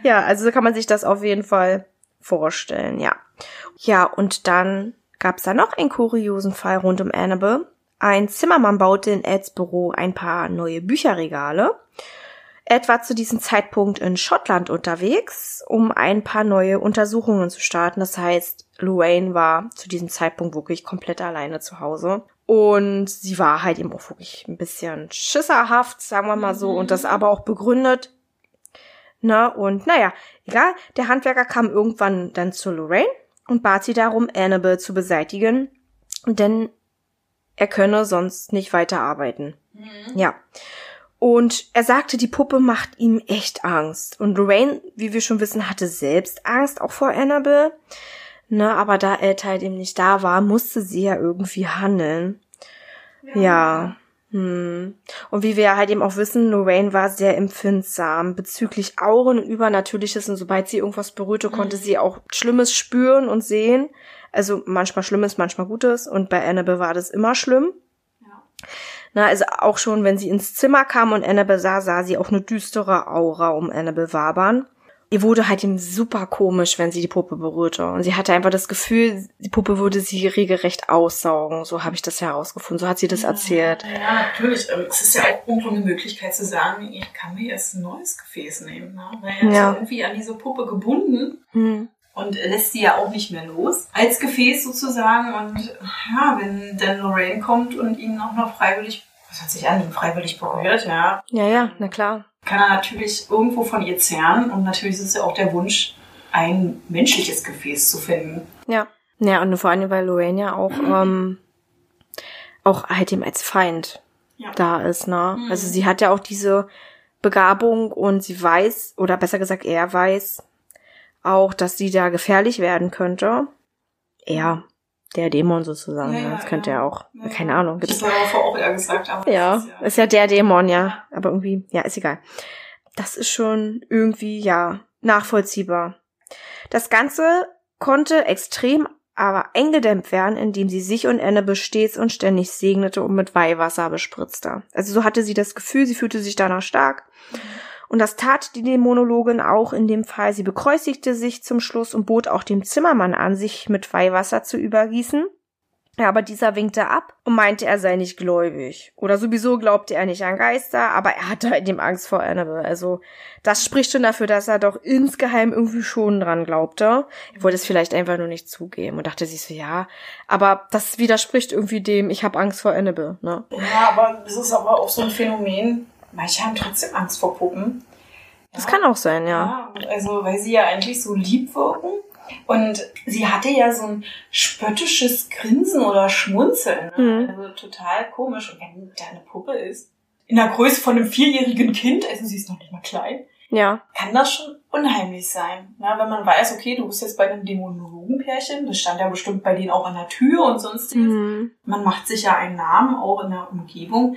S1: Ja, also so kann man sich das auf jeden Fall vorstellen, ja. Ja, und dann gab es da noch einen kuriosen Fall rund um Annabelle. Ein Zimmermann baute in Eds Büro ein paar neue Bücherregale. Ed war zu diesem Zeitpunkt in Schottland unterwegs, um ein paar neue Untersuchungen zu starten. Das heißt, Lorraine war zu diesem Zeitpunkt wirklich komplett alleine zu Hause. Und sie war halt eben auch wirklich ein bisschen schisserhaft, sagen wir mal so, und das aber auch begründet. Na, und naja, egal, der Handwerker kam irgendwann dann zu Lorraine und bat sie darum, Annabelle zu beseitigen, denn er könne sonst nicht weiterarbeiten. Mhm. Ja. Und er sagte, die Puppe macht ihm echt Angst. Und Lorraine, wie wir schon wissen, hatte selbst Angst auch vor Annabelle. Ne, aber da Ed halt eben nicht da war, musste sie ja irgendwie handeln. Ja. ja. Hm. Und wie wir ja halt eben auch wissen, Lorraine war sehr empfindsam bezüglich Auren und Übernatürliches und sobald sie irgendwas berührte, mhm. konnte sie auch Schlimmes spüren und sehen. Also manchmal Schlimmes, manchmal Gutes und bei Annabelle war das immer schlimm. Ja. Na, also auch schon, wenn sie ins Zimmer kam und Annabelle sah, sah sie auch eine düstere Aura um Annabelle wabern ihr wurde halt eben super komisch, wenn sie die Puppe berührte. Und sie hatte einfach das Gefühl, die Puppe würde sie regelrecht aussaugen. So habe ich das herausgefunden. So hat sie das
S2: ja,
S1: erzählt.
S2: Ja, natürlich. Ähm, es ist ja auch irgendwo eine Möglichkeit zu sagen, ich kann mir jetzt ein neues Gefäß nehmen. Ne? Weil er ja. ist ja irgendwie an diese Puppe gebunden. Hm. Und lässt sie ja auch nicht mehr los. Als Gefäß sozusagen. Und ja, wenn dann Lorraine kommt und ihn auch noch freiwillig, was hat sich an, freiwillig berührt, ja.
S1: Ja, ja, na klar
S2: kann er natürlich irgendwo von ihr zehren und natürlich ist es ja auch der Wunsch, ein menschliches Gefäß zu finden.
S1: Ja. Ja, und vor allem, weil Lorraine ja auch, ähm, auch halt ihm als Feind ja. da ist, ne? Mhm. Also sie hat ja auch diese Begabung und sie weiß, oder besser gesagt, er weiß auch, dass sie da gefährlich werden könnte. Er der Dämon sozusagen. Ja, ja, das könnte ja, auch, keine Ahnung.
S2: Gibt's, das war auch eher gesagt, aber
S1: ja, ist ja, ist ja der Dämon, ja. Aber irgendwie, ja, ist egal. Das ist schon irgendwie, ja, nachvollziehbar. Das Ganze konnte extrem aber eingedämmt werden, indem sie sich und Annabelle stets und ständig segnete und mit Weihwasser bespritzte. Also so hatte sie das Gefühl, sie fühlte sich danach stark. Mhm. Und das tat die Dämonologin auch in dem Fall. Sie bekreuzigte sich zum Schluss und bot auch dem Zimmermann an, sich mit Weihwasser zu übergießen. Aber dieser winkte ab und meinte, er sei nicht gläubig. Oder sowieso glaubte er nicht an Geister, aber er hatte halt dem Angst vor Annabelle. Also, das spricht schon dafür, dass er doch insgeheim irgendwie schon dran glaubte. Er wollte es vielleicht einfach nur nicht zugeben und dachte sich so, ja, aber das widerspricht irgendwie dem, ich habe Angst vor Annabelle, ne?
S2: Ja, aber es ist aber auch so ein Phänomen, manche haben trotzdem Angst vor Puppen.
S1: Das ja. kann auch sein, ja.
S2: ja. Also, weil sie ja eigentlich so lieb wirken. Und sie hatte ja so ein spöttisches Grinsen oder Schmunzeln. Ne? Mhm. Also total komisch. Und wenn da eine Puppe ist, in der Größe von einem vierjährigen Kind, also sie ist noch nicht mal klein,
S1: ja.
S2: kann das schon unheimlich sein. Ne? Wenn man weiß, okay, du bist jetzt bei einem Dämonologenpärchen, das stand ja bestimmt bei denen auch an der Tür und sonstiges. Mhm. Man macht sich ja einen Namen auch in der Umgebung.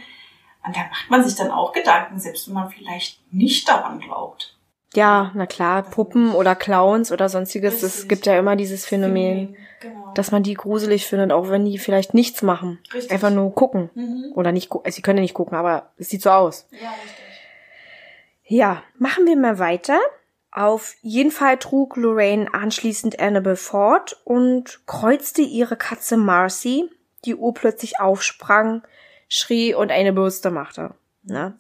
S2: Und da macht man sich dann auch Gedanken, selbst wenn man vielleicht nicht daran glaubt.
S1: Ja, na klar, Puppen oder Clowns oder sonstiges, es gibt ja immer dieses Phänomen. Genau. dass man die gruselig findet, auch wenn die vielleicht nichts machen. Richtig. Einfach nur gucken. Mhm. Oder nicht gucken. Also, sie können ja nicht gucken, aber es sieht so aus. Ja, richtig. Ja, machen wir mal weiter. Auf jeden Fall trug Lorraine anschließend Annabelle fort und kreuzte ihre Katze Marcy, die urplötzlich aufsprang, schrie und eine Bürste machte. Ne?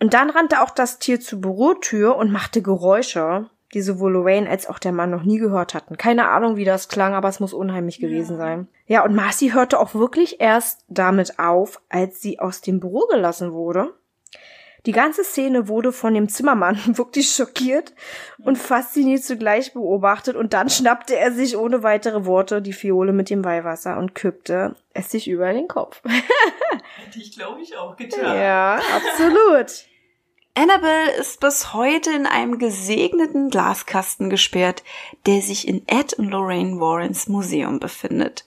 S1: Und dann rannte auch das Tier zur Bürotür und machte Geräusche, die sowohl Lorraine als auch der Mann noch nie gehört hatten. Keine Ahnung, wie das klang, aber es muss unheimlich gewesen ja. sein. Ja, und Marcy hörte auch wirklich erst damit auf, als sie aus dem Büro gelassen wurde. Die ganze Szene wurde von dem Zimmermann wirklich schockiert und fasziniert zugleich beobachtet und dann schnappte er sich ohne weitere Worte die Fiole mit dem Weihwasser und kippte es sich über den Kopf.
S3: Hätte ich, glaube ich, auch getan.
S1: Ja, absolut.
S2: Annabelle ist bis heute in einem gesegneten Glaskasten gesperrt, der sich in Ed und Lorraine Warrens Museum befindet.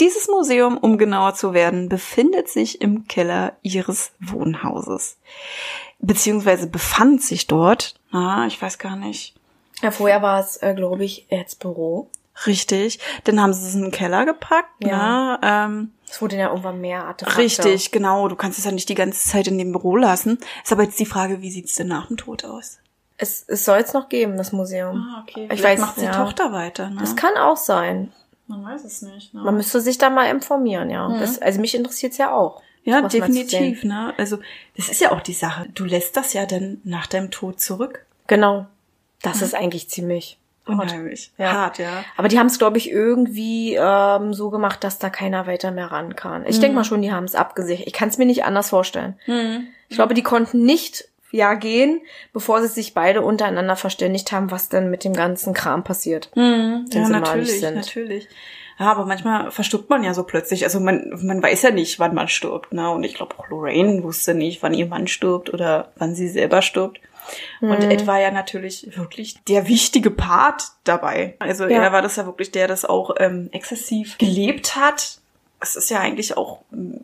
S2: Dieses Museum, um genauer zu werden, befindet sich im Keller ihres Wohnhauses. Beziehungsweise befand sich dort, na, ich weiß gar nicht.
S1: Ja, vorher war es, äh, glaube ich, Erzbüro.
S2: Richtig. Dann haben sie es in den Keller gepackt, ja.
S1: Na, ähm, es wurde ja irgendwann mehr Artefakte.
S2: Richtig, genau. Du kannst es ja nicht die ganze Zeit in dem Büro lassen. Ist aber jetzt die Frage, wie sieht's denn nach dem Tod aus?
S1: Es, es soll es noch geben, das Museum.
S2: Ah, okay. Ich Vielleicht weiß, macht die ja. Tochter weiter, ne?
S1: Das kann auch sein.
S3: Man weiß es nicht.
S1: Ne? Man müsste sich da mal informieren, ja. Mhm. Das, also mich interessiert es ja auch.
S2: Ja, definitiv, ne? Also, das ist ja auch die Sache. Du lässt das ja dann nach deinem Tod zurück.
S1: Genau. Das mhm. ist eigentlich ziemlich
S2: unheimlich.
S1: Ja. Hart, ja. Aber die haben es, glaube ich, irgendwie ähm, so gemacht, dass da keiner weiter mehr ran kann. Ich mhm. denke mal schon, die haben es abgesichert. Ich kann es mir nicht anders vorstellen. Mhm. Ich glaube, die konnten nicht ja gehen, bevor sie sich beide untereinander verständigt haben, was denn mit dem ganzen Kram passiert.
S2: Mhm. Ja, natürlich, natürlich. Ja, aber manchmal verstirbt man ja so plötzlich. Also man, man weiß ja nicht, wann man stirbt. Ne? Und ich glaube auch Lorraine wusste nicht, wann ihr Mann stirbt oder wann sie selber stirbt. Mhm. Und Ed war ja natürlich wirklich der wichtige Part dabei. Also ja. er war das ja wirklich der, das auch ähm, exzessiv gelebt hat es ist ja eigentlich auch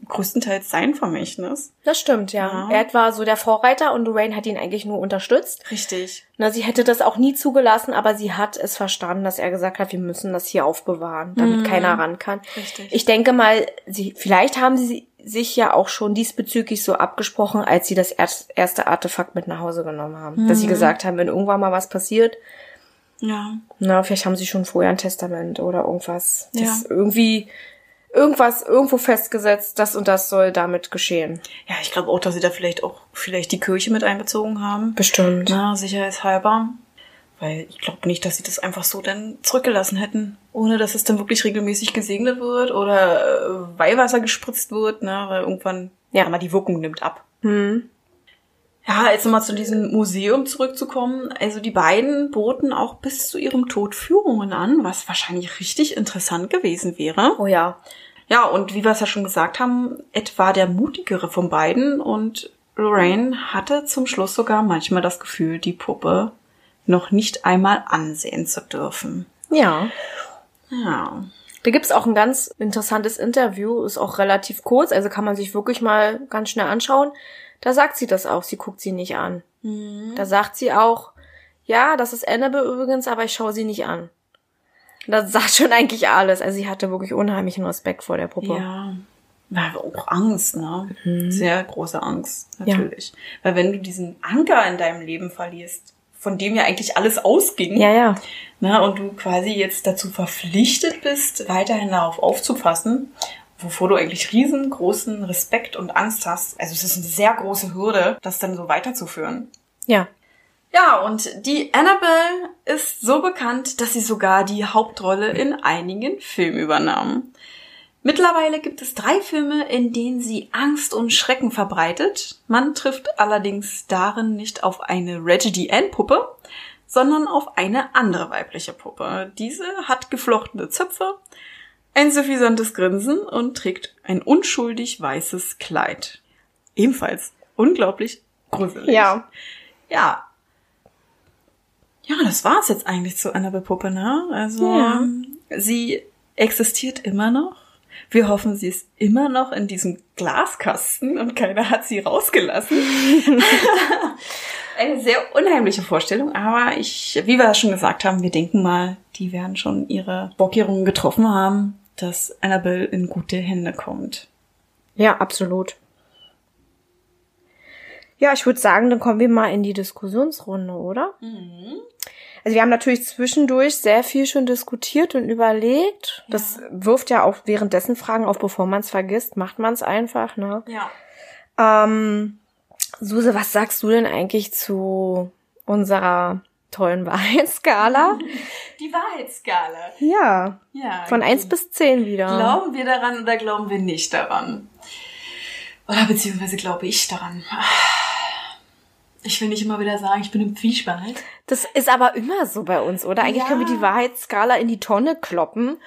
S2: größtenteils sein Vermächtnis.
S1: Das stimmt, ja. ja. Ed war so der Vorreiter und Lorraine hat ihn eigentlich nur unterstützt.
S2: Richtig.
S1: Na, sie hätte das auch nie zugelassen, aber sie hat es verstanden, dass er gesagt hat, wir müssen das hier aufbewahren, damit mhm. keiner ran kann. Richtig. Ich denke mal, sie, vielleicht haben sie sich ja auch schon diesbezüglich so abgesprochen, als sie das erste Artefakt mit nach Hause genommen haben. Mhm. Dass sie mhm. gesagt haben, wenn irgendwann mal was passiert,
S2: ja.
S1: Na, vielleicht haben sie schon vorher ein Testament oder irgendwas. Das ja. irgendwie irgendwas irgendwo festgesetzt, das und das soll damit geschehen.
S2: Ja, ich glaube auch, dass sie da vielleicht auch vielleicht die Kirche mit einbezogen haben.
S1: Bestimmt.
S2: Na, sicherheitshalber. Weil ich glaube nicht, dass sie das einfach so dann zurückgelassen hätten, ohne dass es dann wirklich regelmäßig gesegnet wird oder äh, Weihwasser gespritzt wird, ne, weil irgendwann ja mal die Wirkung nimmt ab.
S1: Hm.
S2: Ja, jetzt nochmal zu diesem Museum zurückzukommen. Also die beiden boten auch bis zu ihrem Tod Führungen an, was wahrscheinlich richtig interessant gewesen wäre.
S1: Oh ja.
S2: Ja, und wie wir es ja schon gesagt haben, Ed war der mutigere von beiden und Lorraine hatte zum Schluss sogar manchmal das Gefühl, die Puppe noch nicht einmal ansehen zu dürfen.
S1: Ja.
S2: Ja.
S1: Da gibt's auch ein ganz interessantes Interview, ist auch relativ kurz, also kann man sich wirklich mal ganz schnell anschauen. Da sagt sie das auch, sie guckt sie nicht an. Mhm. Da sagt sie auch, ja, das ist Annabelle übrigens, aber ich schaue sie nicht an. Das sagt schon eigentlich alles. Also sie hatte wirklich unheimlichen Respekt vor der Puppe.
S2: Ja. War auch Angst, ne? Mhm. Sehr große Angst, natürlich. Ja. Weil wenn du diesen Anker in deinem Leben verlierst, von dem ja eigentlich alles ausging.
S1: Ja, ja.
S2: Ne, und du quasi jetzt dazu verpflichtet bist, weiterhin darauf aufzupassen, wovor du eigentlich riesengroßen Respekt und Angst hast. Also es ist eine sehr große Hürde, das dann so weiterzuführen.
S1: Ja.
S2: Ja, und die Annabelle ist so bekannt, dass sie sogar die Hauptrolle in einigen Filmen übernahm. Mittlerweile gibt es drei Filme, in denen sie Angst und Schrecken verbreitet. Man trifft allerdings darin nicht auf eine Reggie Ann Puppe, sondern auf eine andere weibliche Puppe. Diese hat geflochtene Zöpfe, ein suffisantes Grinsen und trägt ein unschuldig weißes Kleid. Ebenfalls unglaublich gruselig.
S1: Ja.
S2: Ja, ja, das war's jetzt eigentlich zu Annabelle Puppe, ne? Also, ja. sie existiert immer noch. Wir hoffen, sie ist immer noch in diesem Glaskasten und keiner hat sie rausgelassen.
S4: Eine sehr unheimliche Vorstellung, aber ich, wie wir schon gesagt haben, wir denken mal, die werden schon ihre Vorkehrungen getroffen haben, dass Annabelle in gute Hände kommt.
S1: Ja, absolut. Ja, ich würde sagen, dann kommen wir mal in die Diskussionsrunde, oder? Mhm. Also wir haben natürlich zwischendurch sehr viel schon diskutiert und überlegt. Ja. Das wirft ja auch währenddessen Fragen auf, bevor man es vergisst, macht man es einfach, ne?
S4: Ja.
S1: Ähm, Suse, was sagst du denn eigentlich zu unserer tollen Wahrheitsskala?
S2: Die Wahrheitsskala.
S1: Ja.
S2: Ja.
S1: Von eins bis zehn wieder.
S2: Glauben wir daran oder glauben wir nicht daran? Oder beziehungsweise glaube ich daran? Ich will nicht immer wieder sagen, ich bin im Zwiespalt.
S1: Das ist aber immer so bei uns, oder? Eigentlich ja. können wir die Wahrheitsskala in die Tonne kloppen.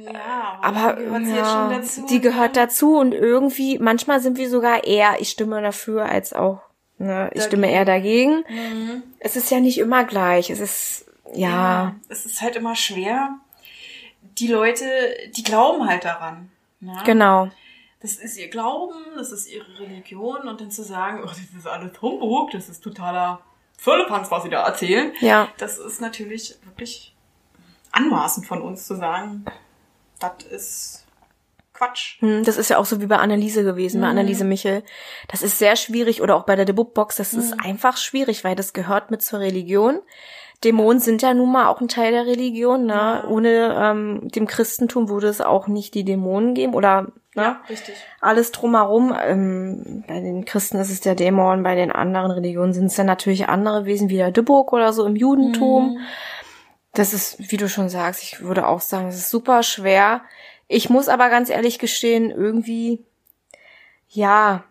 S2: Ja,
S1: aber ja, die gehört dazu und irgendwie, manchmal sind wir sogar eher, ich stimme dafür, als auch, ne, ich dagegen. stimme eher dagegen. Mhm. Es ist ja nicht immer gleich. Es ist, ja. ja.
S2: Es ist halt immer schwer. Die Leute, die glauben halt daran. Ne?
S1: Genau
S2: das ist ihr Glauben, das ist ihre Religion und dann zu sagen, oh, das ist alles Humbug, das ist totaler Völlepanz, was sie da erzählen.
S1: Ja.
S2: Das ist natürlich wirklich anmaßend von uns zu sagen, das ist Quatsch.
S1: Hm, das ist ja auch so wie bei Anneliese gewesen, mhm. bei Anneliese Michel. Das ist sehr schwierig oder auch bei der Debugbox, das mhm. ist einfach schwierig, weil das gehört mit zur Religion. Dämonen sind ja nun mal auch ein Teil der Religion, ne? Ja. Ohne ähm, dem Christentum würde es auch nicht die Dämonen geben oder
S2: Ne? Ja, richtig.
S1: Alles drumherum. Ähm, bei den Christen ist es der Dämon, bei den anderen Religionen sind es dann natürlich andere Wesen wie der Dibuk oder so im Judentum. Mhm. Das ist, wie du schon sagst, ich würde auch sagen, es ist super schwer. Ich muss aber ganz ehrlich gestehen, irgendwie, ja,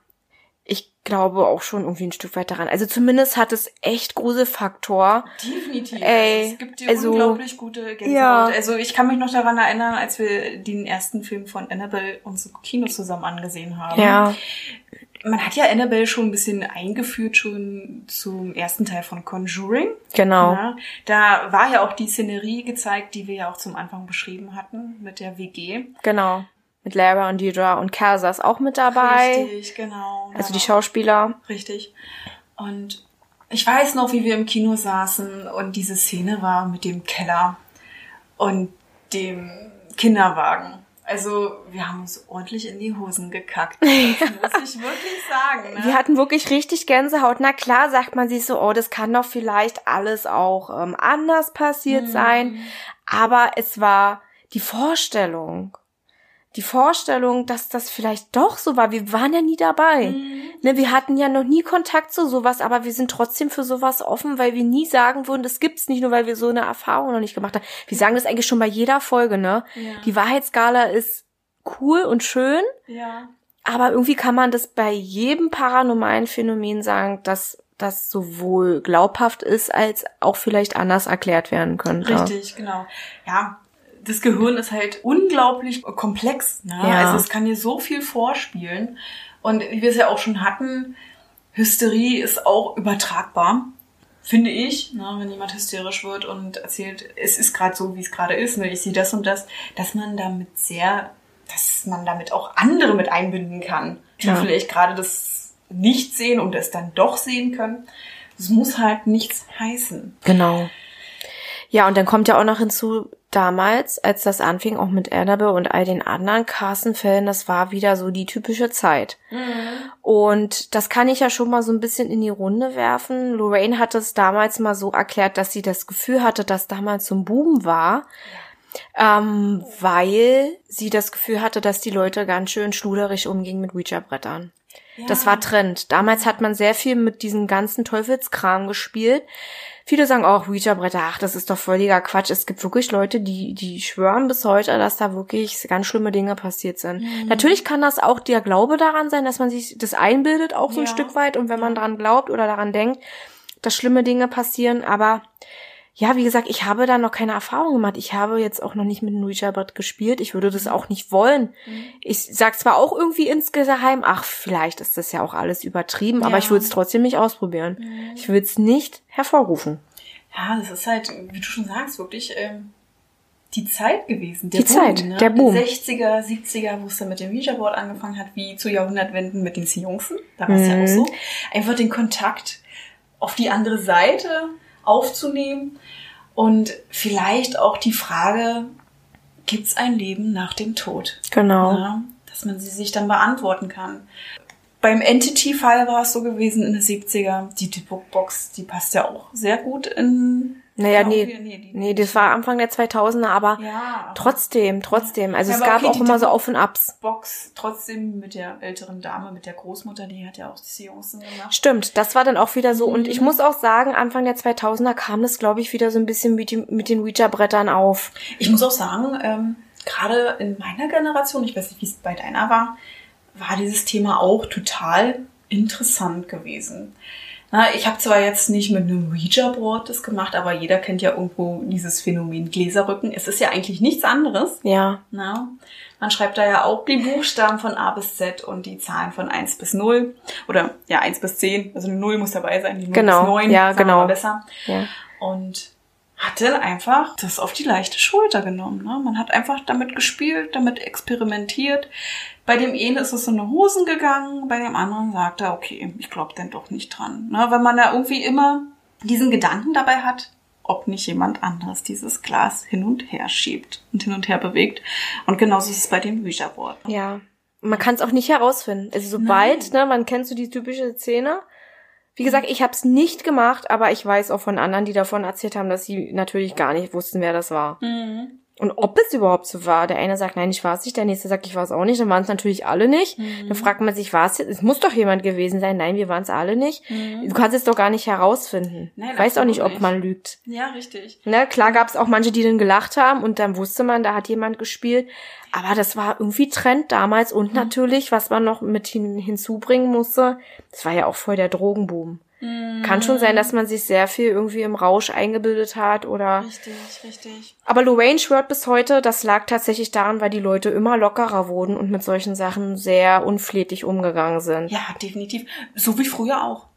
S1: glaube auch schon irgendwie ein Stück weit daran. Also zumindest hat es echt Gruselfaktor.
S2: Definitiv. Ey, es gibt dir also, unglaublich gute Gänsehaut. Ja. Also ich kann mich noch daran erinnern, als wir den ersten Film von Annabelle uns im Kino zusammen angesehen haben.
S1: Ja.
S2: Man hat ja Annabelle schon ein bisschen eingeführt, schon zum ersten Teil von Conjuring.
S1: Genau.
S2: Ja, da war ja auch die Szenerie gezeigt, die wir ja auch zum Anfang beschrieben hatten mit der WG.
S1: Genau mit Lara und Deidre und Kansas auch mit dabei.
S2: Richtig, genau.
S1: Also die Schauspieler.
S2: Richtig. Und ich weiß noch, wie wir im Kino saßen und diese Szene war mit dem Keller und dem Kinderwagen. Also wir haben uns ordentlich in die Hosen gekackt. Das muss ich wirklich sagen. Ne?
S1: Wir hatten wirklich richtig Gänsehaut. Na klar sagt man sich so, oh, das kann doch vielleicht alles auch ähm, anders passiert mhm. sein. Aber es war die Vorstellung die Vorstellung, dass das vielleicht doch so war. Wir waren ja nie dabei. Mhm. Ne, wir hatten ja noch nie Kontakt zu sowas, aber wir sind trotzdem für sowas offen, weil wir nie sagen würden, das gibt's nicht, nur weil wir so eine Erfahrung noch nicht gemacht haben. Wir sagen das eigentlich schon bei jeder Folge, ne? Ja. Die Wahrheitsskala ist cool und schön.
S2: Ja.
S1: Aber irgendwie kann man das bei jedem paranormalen Phänomen sagen, dass das sowohl glaubhaft ist, als auch vielleicht anders erklärt werden könnte.
S2: Richtig, genau. Ja, das Gehirn ist halt unglaublich komplex. Ne? Ja. Also es kann dir so viel vorspielen. Und wie wir es ja auch schon hatten, Hysterie ist auch übertragbar, finde ich. Ne? Wenn jemand hysterisch wird und erzählt, es ist gerade so, wie es gerade ist, ne? ich sehe das und das, dass man damit sehr, dass man damit auch andere mit einbinden kann, die ja. vielleicht gerade das nicht sehen und es dann doch sehen können. Es muss halt nichts heißen.
S1: Genau. Ja, und dann kommt ja auch noch hinzu, damals, als das anfing, auch mit Annabelle und all den anderen Carson-Fällen, das war wieder so die typische Zeit. Mhm. Und das kann ich ja schon mal so ein bisschen in die Runde werfen. Lorraine hat es damals mal so erklärt, dass sie das Gefühl hatte, dass damals so ein Boom war. Ähm, weil sie das Gefühl hatte, dass die Leute ganz schön schluderig umgingen mit Ouija-Brettern. Ja. Das war Trend. Damals hat man sehr viel mit diesem ganzen Teufelskram gespielt. Viele sagen auch, Ouija-Bretter, ach, das ist doch völliger Quatsch. Es gibt wirklich Leute, die, die schwören bis heute, dass da wirklich ganz schlimme Dinge passiert sind. Mhm. Natürlich kann das auch der Glaube daran sein, dass man sich das einbildet, auch so ja. ein Stück weit. Und wenn man daran glaubt oder daran denkt, dass schlimme Dinge passieren, aber ja, wie gesagt, ich habe da noch keine Erfahrung gemacht. Ich habe jetzt auch noch nicht mit einem Ouija-Brett gespielt. Ich würde das auch nicht wollen. Mhm. Ich sag zwar auch irgendwie insgeheim, ach, vielleicht ist das ja auch alles übertrieben, ja. aber ich würde es trotzdem nicht ausprobieren. Mhm. Ich würde es nicht hervorrufen.
S2: Ja, das ist halt, wie du schon sagst, wirklich ähm, die Zeit gewesen.
S1: die Boom, Zeit, ne? der Boom.
S2: 60er, 70er, wo es dann mit dem Ouija-Board angefangen hat, wie zu Jahrhundertben mit den Seancen. Da war es mhm. ja auch so. Einfach den Kontakt auf die andere Seite aufzunehmen und vielleicht auch die Frage, gibt es ein Leben nach dem Tod?
S1: Genau.
S2: Ja, dass man sie sich dann beantworten kann. Beim Entity-Fall war es so gewesen in den 70er, die Box, die passt ja auch sehr gut in
S1: naja, nee, nee, nee, das war Anfang der 2000er, aber
S2: ja,
S1: trotzdem, trotzdem. Also ja, es gab okay, auch immer so Auf und Abs.
S2: Box trotzdem mit der älteren Dame, mit der Großmutter, die hat ja auch die Seancen gemacht.
S1: Stimmt, das war dann auch wieder so. Mhm. Und ich mhm. muss auch sagen, Anfang der 2000er kam das, glaube ich, wieder so ein bisschen mit, die, mit den Ouija-Brettern auf.
S2: Ich muss auch sagen, ähm, gerade in meiner Generation, ich weiß nicht, wie es bei deiner war, war dieses Thema auch total interessant gewesen. Na, ich habe zwar jetzt nicht mit einem Ouija-Board das gemacht, aber jeder kennt ja irgendwo dieses Phänomen Gläserrücken. Es ist ja eigentlich nichts anderes.
S1: Ja.
S2: Na, man schreibt da ja auch die Buchstaben von A bis Z und die Zahlen von 1 bis 0. Oder ja, 1 bis 10. Also eine 0 muss dabei sein, die 0
S1: genau.
S2: bis 9.
S1: Ja, genau.
S2: besser.
S1: Ja.
S2: Und hat dann einfach das auf die leichte Schulter genommen. Ne? Man hat einfach damit gespielt, damit experimentiert. Bei dem einen ist es so eine Hosen gegangen, bei dem anderen sagt er, okay, ich glaube denn doch nicht dran. Ne? Weil man da irgendwie immer diesen Gedanken dabei hat, ob nicht jemand anderes dieses Glas hin und her schiebt und hin und her bewegt. Und genauso ist es bei dem Bücherboard.
S1: Ja, man kann es auch nicht herausfinden. Also sobald, Nein. ne, man kennt so die typische Szene. Wie gesagt, ich habe es nicht gemacht, aber ich weiß auch von anderen, die davon erzählt haben, dass sie natürlich gar nicht wussten, wer das war.
S2: Mhm.
S1: Und ob es überhaupt so war. Der eine sagt, nein, ich war es nicht, der nächste sagt, ich war es auch nicht. Dann waren es natürlich alle nicht. Mhm. Dann fragt man sich, war es jetzt? Es muss doch jemand gewesen sein. Nein, wir waren es alle nicht. Mhm. Du kannst es doch gar nicht herausfinden. Nein, weiß auch nicht, ob man lügt.
S2: Ja, richtig.
S1: Ne, klar gab es auch manche, die dann gelacht haben und dann wusste man, da hat jemand gespielt. Aber das war irgendwie Trend damals und mhm. natürlich, was man noch mit hin, hinzubringen musste, das war ja auch voll der Drogenboom. Kann schon sein, dass man sich sehr viel irgendwie im Rausch eingebildet hat oder.
S2: Richtig, richtig.
S1: Aber Lorraine schwört bis heute, das lag tatsächlich daran, weil die Leute immer lockerer wurden und mit solchen Sachen sehr unflätig umgegangen sind.
S2: Ja, definitiv. So wie früher auch.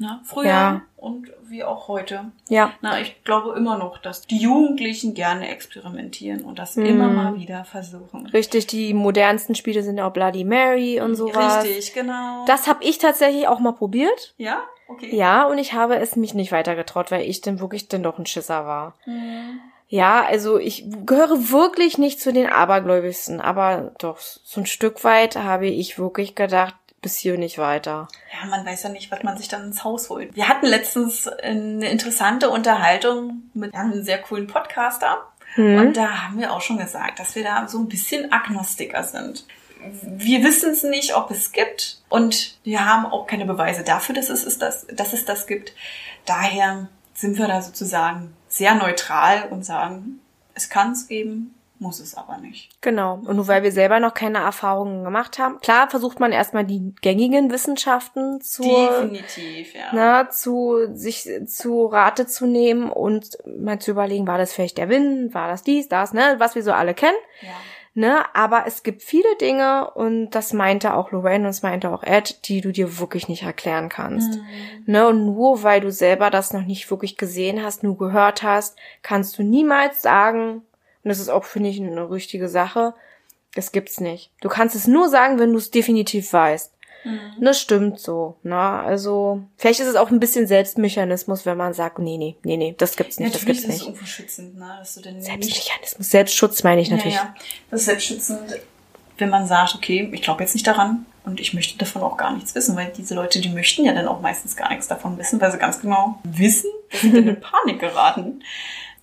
S2: Na, früher ja. und wie auch heute.
S1: Ja.
S2: Na, ich glaube immer noch, dass die Jugendlichen gerne experimentieren und das mhm. immer mal wieder versuchen.
S1: Richtig, die modernsten Spiele sind auch Bloody Mary und sowas.
S2: Richtig, genau.
S1: Das habe ich tatsächlich auch mal probiert.
S2: Ja? Okay.
S1: Ja, und ich habe es mich nicht weiter getraut, weil ich dann wirklich dann doch ein Schisser war.
S2: Mhm.
S1: Ja, also ich gehöre wirklich nicht zu den Abergläubigsten, aber doch so ein Stück weit habe ich wirklich gedacht, bis hier nicht weiter.
S2: Ja, man weiß ja nicht, was man sich dann ins Haus holt. Wir hatten letztens eine interessante Unterhaltung mit einem sehr coolen Podcaster. Mhm. Und da haben wir auch schon gesagt, dass wir da so ein bisschen Agnostiker sind wir wissen es nicht, ob es gibt und wir haben auch keine Beweise dafür, dass es, das, dass es das gibt. Daher sind wir da sozusagen sehr neutral und sagen, es kann es geben, muss es aber nicht.
S1: Genau. Und nur weil wir selber noch keine Erfahrungen gemacht haben. Klar versucht man erstmal die gängigen Wissenschaften zu,
S2: Definitiv, ja.
S1: na, zu sich zu Rate zu nehmen und mal zu überlegen, war das vielleicht der Wind, war das dies, das, ne, was wir so alle kennen.
S2: Ja.
S1: Ne, aber es gibt viele Dinge und das meinte auch Lorraine und das meinte auch Ed, die du dir wirklich nicht erklären kannst. Mhm. Ne, und nur weil du selber das noch nicht wirklich gesehen hast, nur gehört hast, kannst du niemals sagen, und das ist auch, finde ich, eine richtige Sache, das gibt's nicht. Du kannst es nur sagen, wenn du es definitiv weißt. Mhm. Das stimmt so. Na, also vielleicht ist es auch ein bisschen Selbstmechanismus, wenn man sagt, nee, nee, nee, nee, das gibt's nicht, ja, das gibt's nicht. Ist
S2: irgendwo schützend, ne? Dass du denn
S1: Selbstmechanismus, Selbstschutz meine ich natürlich. Ja, ja.
S2: Das ist selbstschützend, wenn man sagt, okay, ich glaube jetzt nicht daran und ich möchte davon auch gar nichts wissen, weil diese Leute, die möchten ja dann auch meistens gar nichts davon wissen, weil sie ganz genau wissen, dass sie dann in Panik geraten.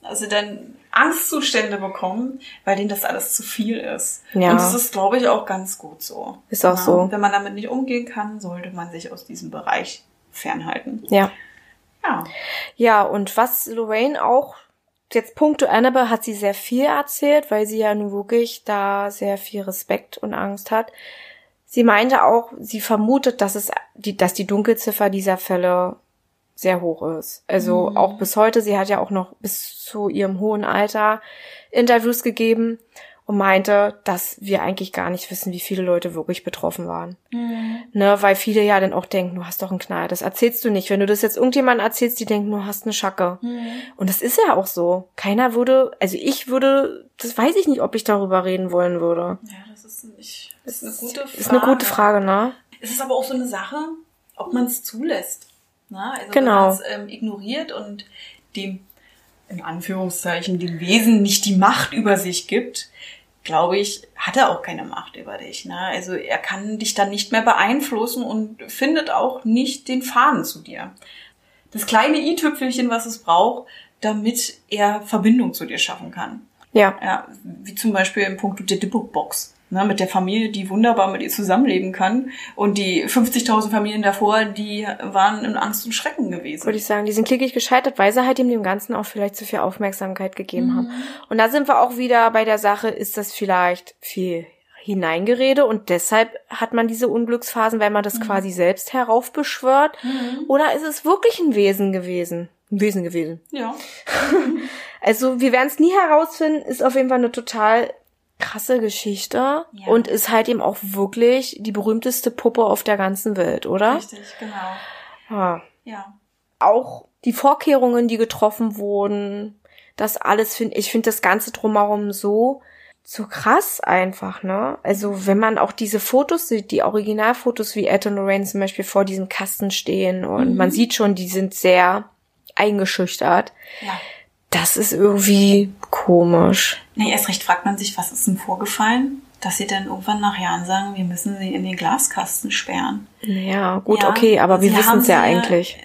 S2: Also dann Angstzustände bekommen, weil denen das alles zu viel ist. Ja. Und das ist, glaube ich, auch ganz gut so.
S1: Ist auch ja. so.
S2: Wenn man damit nicht umgehen kann, sollte man sich aus diesem Bereich fernhalten.
S1: Ja.
S2: Ja.
S1: Ja, und was Lorraine auch jetzt punkto Annabelle hat sie sehr viel erzählt, weil sie ja nun wirklich da sehr viel Respekt und Angst hat. Sie meinte auch, sie vermutet, dass es die, dass die Dunkelziffer dieser Fälle sehr hoch ist. Also mhm. auch bis heute, sie hat ja auch noch bis zu ihrem hohen Alter Interviews gegeben und meinte, dass wir eigentlich gar nicht wissen, wie viele Leute wirklich betroffen waren.
S2: Mhm.
S1: Ne, weil viele ja dann auch denken, du hast doch einen Knall. Das erzählst du nicht. Wenn du das jetzt irgendjemandem erzählst, die denken, du hast eine Schacke.
S2: Mhm.
S1: Und das ist ja auch so. Keiner würde, also ich würde, das weiß ich nicht, ob ich darüber reden wollen würde.
S2: Ja, das ist nicht, das ist eine gute Frage.
S1: Ist eine gute Frage, ne?
S2: Es ist aber auch so eine Sache, ob man es zulässt. Na? Also
S1: genau.
S2: wenn man es ähm, ignoriert und dem, in Anführungszeichen, dem Wesen nicht die Macht über sich gibt, glaube ich, hat er auch keine Macht über dich. Ne? Also er kann dich dann nicht mehr beeinflussen und findet auch nicht den Faden zu dir. Das kleine i-Tüpfelchen, was es braucht, damit er Verbindung zu dir schaffen kann.
S1: Ja.
S2: Ja, wie zum Beispiel im Punkt der Box. Ne, mit der Familie, die wunderbar mit ihr zusammenleben kann. Und die 50.000 Familien davor, die waren in Angst und Schrecken gewesen.
S1: Würde ich sagen, die sind klickig gescheitert, weil sie halt dem Ganzen auch vielleicht zu viel Aufmerksamkeit gegeben mhm. haben. Und da sind wir auch wieder bei der Sache, ist das vielleicht viel Hineingerede und deshalb hat man diese Unglücksphasen, weil man das mhm. quasi selbst heraufbeschwört? Mhm. Oder ist es wirklich ein Wesen gewesen? Ein Wesen gewesen.
S2: Ja.
S1: also wir werden es nie herausfinden, ist auf jeden Fall eine total krasse Geschichte ja. und ist halt eben auch wirklich die berühmteste Puppe auf der ganzen Welt, oder?
S2: Richtig, genau.
S1: Ja.
S2: ja.
S1: Auch die Vorkehrungen, die getroffen wurden, das alles finde ich finde das ganze drumherum so so krass einfach, ne? Also wenn man auch diese Fotos sieht, die Originalfotos wie Ed und Lorraine zum Beispiel vor diesem Kasten stehen und mhm. man sieht schon, die sind sehr eingeschüchtert.
S2: Ja.
S1: Das ist irgendwie komisch.
S2: Nee, erst recht fragt man sich, was ist denn vorgefallen? Dass sie dann irgendwann nach Jahren sagen, wir müssen sie in den Glaskasten sperren.
S1: Naja, gut, ja, okay, aber wir wissen es ja eigentlich.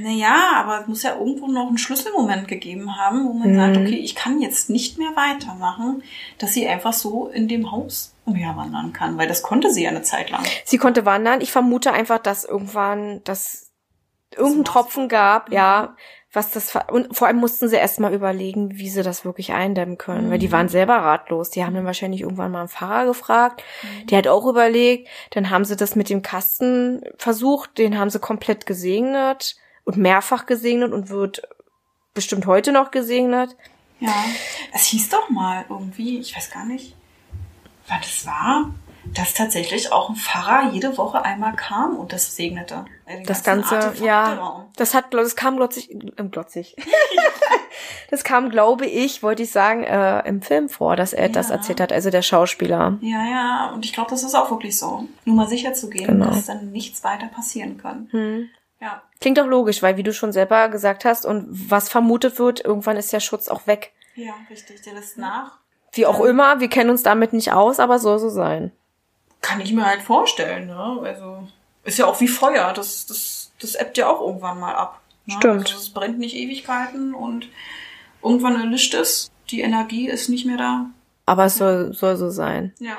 S2: Naja, aber es muss ja irgendwo noch einen Schlüsselmoment gegeben haben, wo man mhm. sagt, okay, ich kann jetzt nicht mehr weitermachen, dass sie einfach so in dem Haus umherwandern kann, weil das konnte sie ja eine Zeit lang.
S1: Sie konnte wandern. Ich vermute einfach, dass irgendwann das irgendeinen Tropfen gab, mhm. ja, was das und vor allem mussten sie erstmal überlegen, wie sie das wirklich eindämmen können, mhm. weil die mhm. waren selber ratlos. Die haben dann wahrscheinlich irgendwann mal einen Pfarrer gefragt, mhm. der hat auch überlegt, dann haben sie das mit dem Kasten versucht, den haben sie komplett gesegnet und mehrfach gesegnet und wird bestimmt heute noch gesegnet.
S2: Ja, es hieß doch mal irgendwie, ich weiß gar nicht, was das war, dass tatsächlich auch ein Pfarrer jede Woche einmal kam und das segnete.
S1: Das ganze, ja, das hat, das kam glotzig, äh, glotzig. das kam, glaube ich, wollte ich sagen, äh, im Film vor, dass er ja. das erzählt hat, also der Schauspieler.
S2: Ja, ja, und ich glaube, das ist auch wirklich so. Nur mal sicher zu gehen, genau. dass dann nichts weiter passieren kann.
S1: Hm.
S2: Ja.
S1: Klingt doch logisch, weil wie du schon selber gesagt hast und was vermutet wird, irgendwann ist der Schutz auch weg.
S2: Ja, richtig, der lässt nach.
S1: Wie auch immer, wir kennen uns damit nicht aus, aber soll so sein
S2: kann ich mir halt vorstellen, ne? Also ist ja auch wie Feuer, das, das, das ebbt ja auch irgendwann mal ab.
S1: Ne? Stimmt.
S2: Also es brennt nicht Ewigkeiten und irgendwann erlischt es, die Energie ist nicht mehr da.
S1: Aber es ja. soll, soll so sein.
S2: Ja.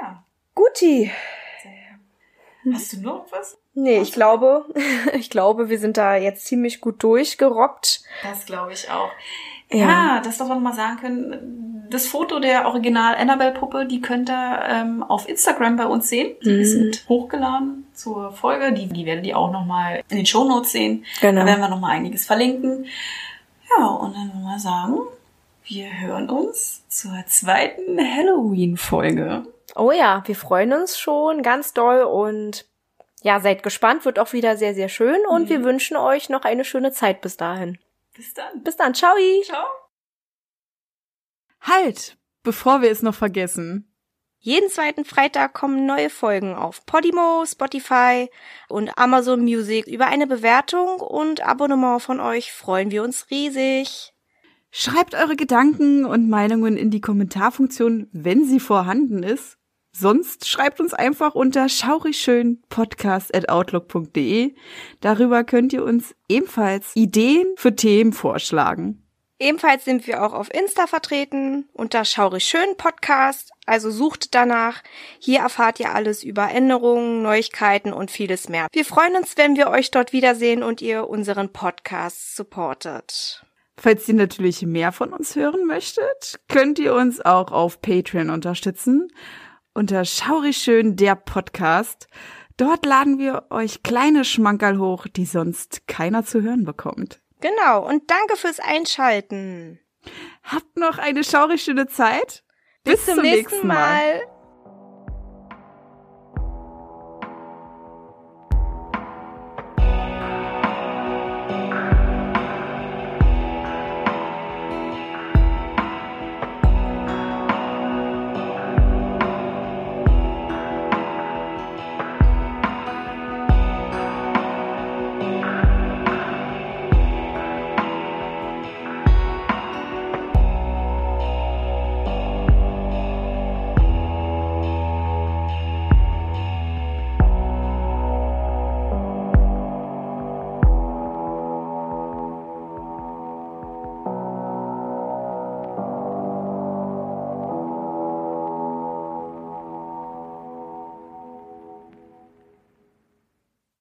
S2: Ja.
S1: Guti.
S2: Hast du noch was?
S1: Nee, ich glaube, ich glaube, wir sind da jetzt ziemlich gut durchgerockt.
S2: Das glaube ich auch. Ja, ja das, was wir nochmal sagen können, das Foto der Original Annabelle-Puppe, die könnt ihr ähm, auf Instagram bei uns sehen. Die mhm. ist mit hochgeladen zur Folge. Die, die werdet ihr auch nochmal in den Show Notes sehen.
S1: Genau.
S2: Da werden wir nochmal einiges verlinken. Ja, und dann wollen wir sagen, wir hören uns zur zweiten Halloween-Folge.
S1: Oh ja, wir freuen uns schon ganz doll und ja, seid gespannt, wird auch wieder sehr, sehr schön und mhm. wir wünschen euch noch eine schöne Zeit bis dahin.
S2: Bis dann.
S1: Bis dann. Ciao.
S2: Ciao.
S5: Halt, bevor wir es noch vergessen.
S1: Jeden zweiten Freitag kommen neue Folgen auf Podimo, Spotify und Amazon Music. Über eine Bewertung und Abonnement von euch freuen wir uns riesig.
S5: Schreibt eure Gedanken und Meinungen in die Kommentarfunktion, wenn sie vorhanden ist. Sonst schreibt uns einfach unter schaurigschönpodcast.outlook.de. Darüber könnt ihr uns ebenfalls Ideen für Themen vorschlagen.
S1: Ebenfalls sind wir auch auf Insta vertreten unter Schaurig Schön Podcast, also sucht danach. Hier erfahrt ihr alles über Änderungen, Neuigkeiten und vieles mehr. Wir freuen uns, wenn wir euch dort wiedersehen und ihr unseren Podcast supportet.
S5: Falls ihr natürlich mehr von uns hören möchtet, könnt ihr uns auch auf Patreon unterstützen unter Schaurig Schön der Podcast. Dort laden wir euch kleine Schmankerl hoch, die sonst keiner zu hören bekommt.
S1: Genau, und danke fürs Einschalten.
S5: Habt noch eine schaurig schöne Zeit.
S1: Bis, Bis zum, nächsten Mal. mal.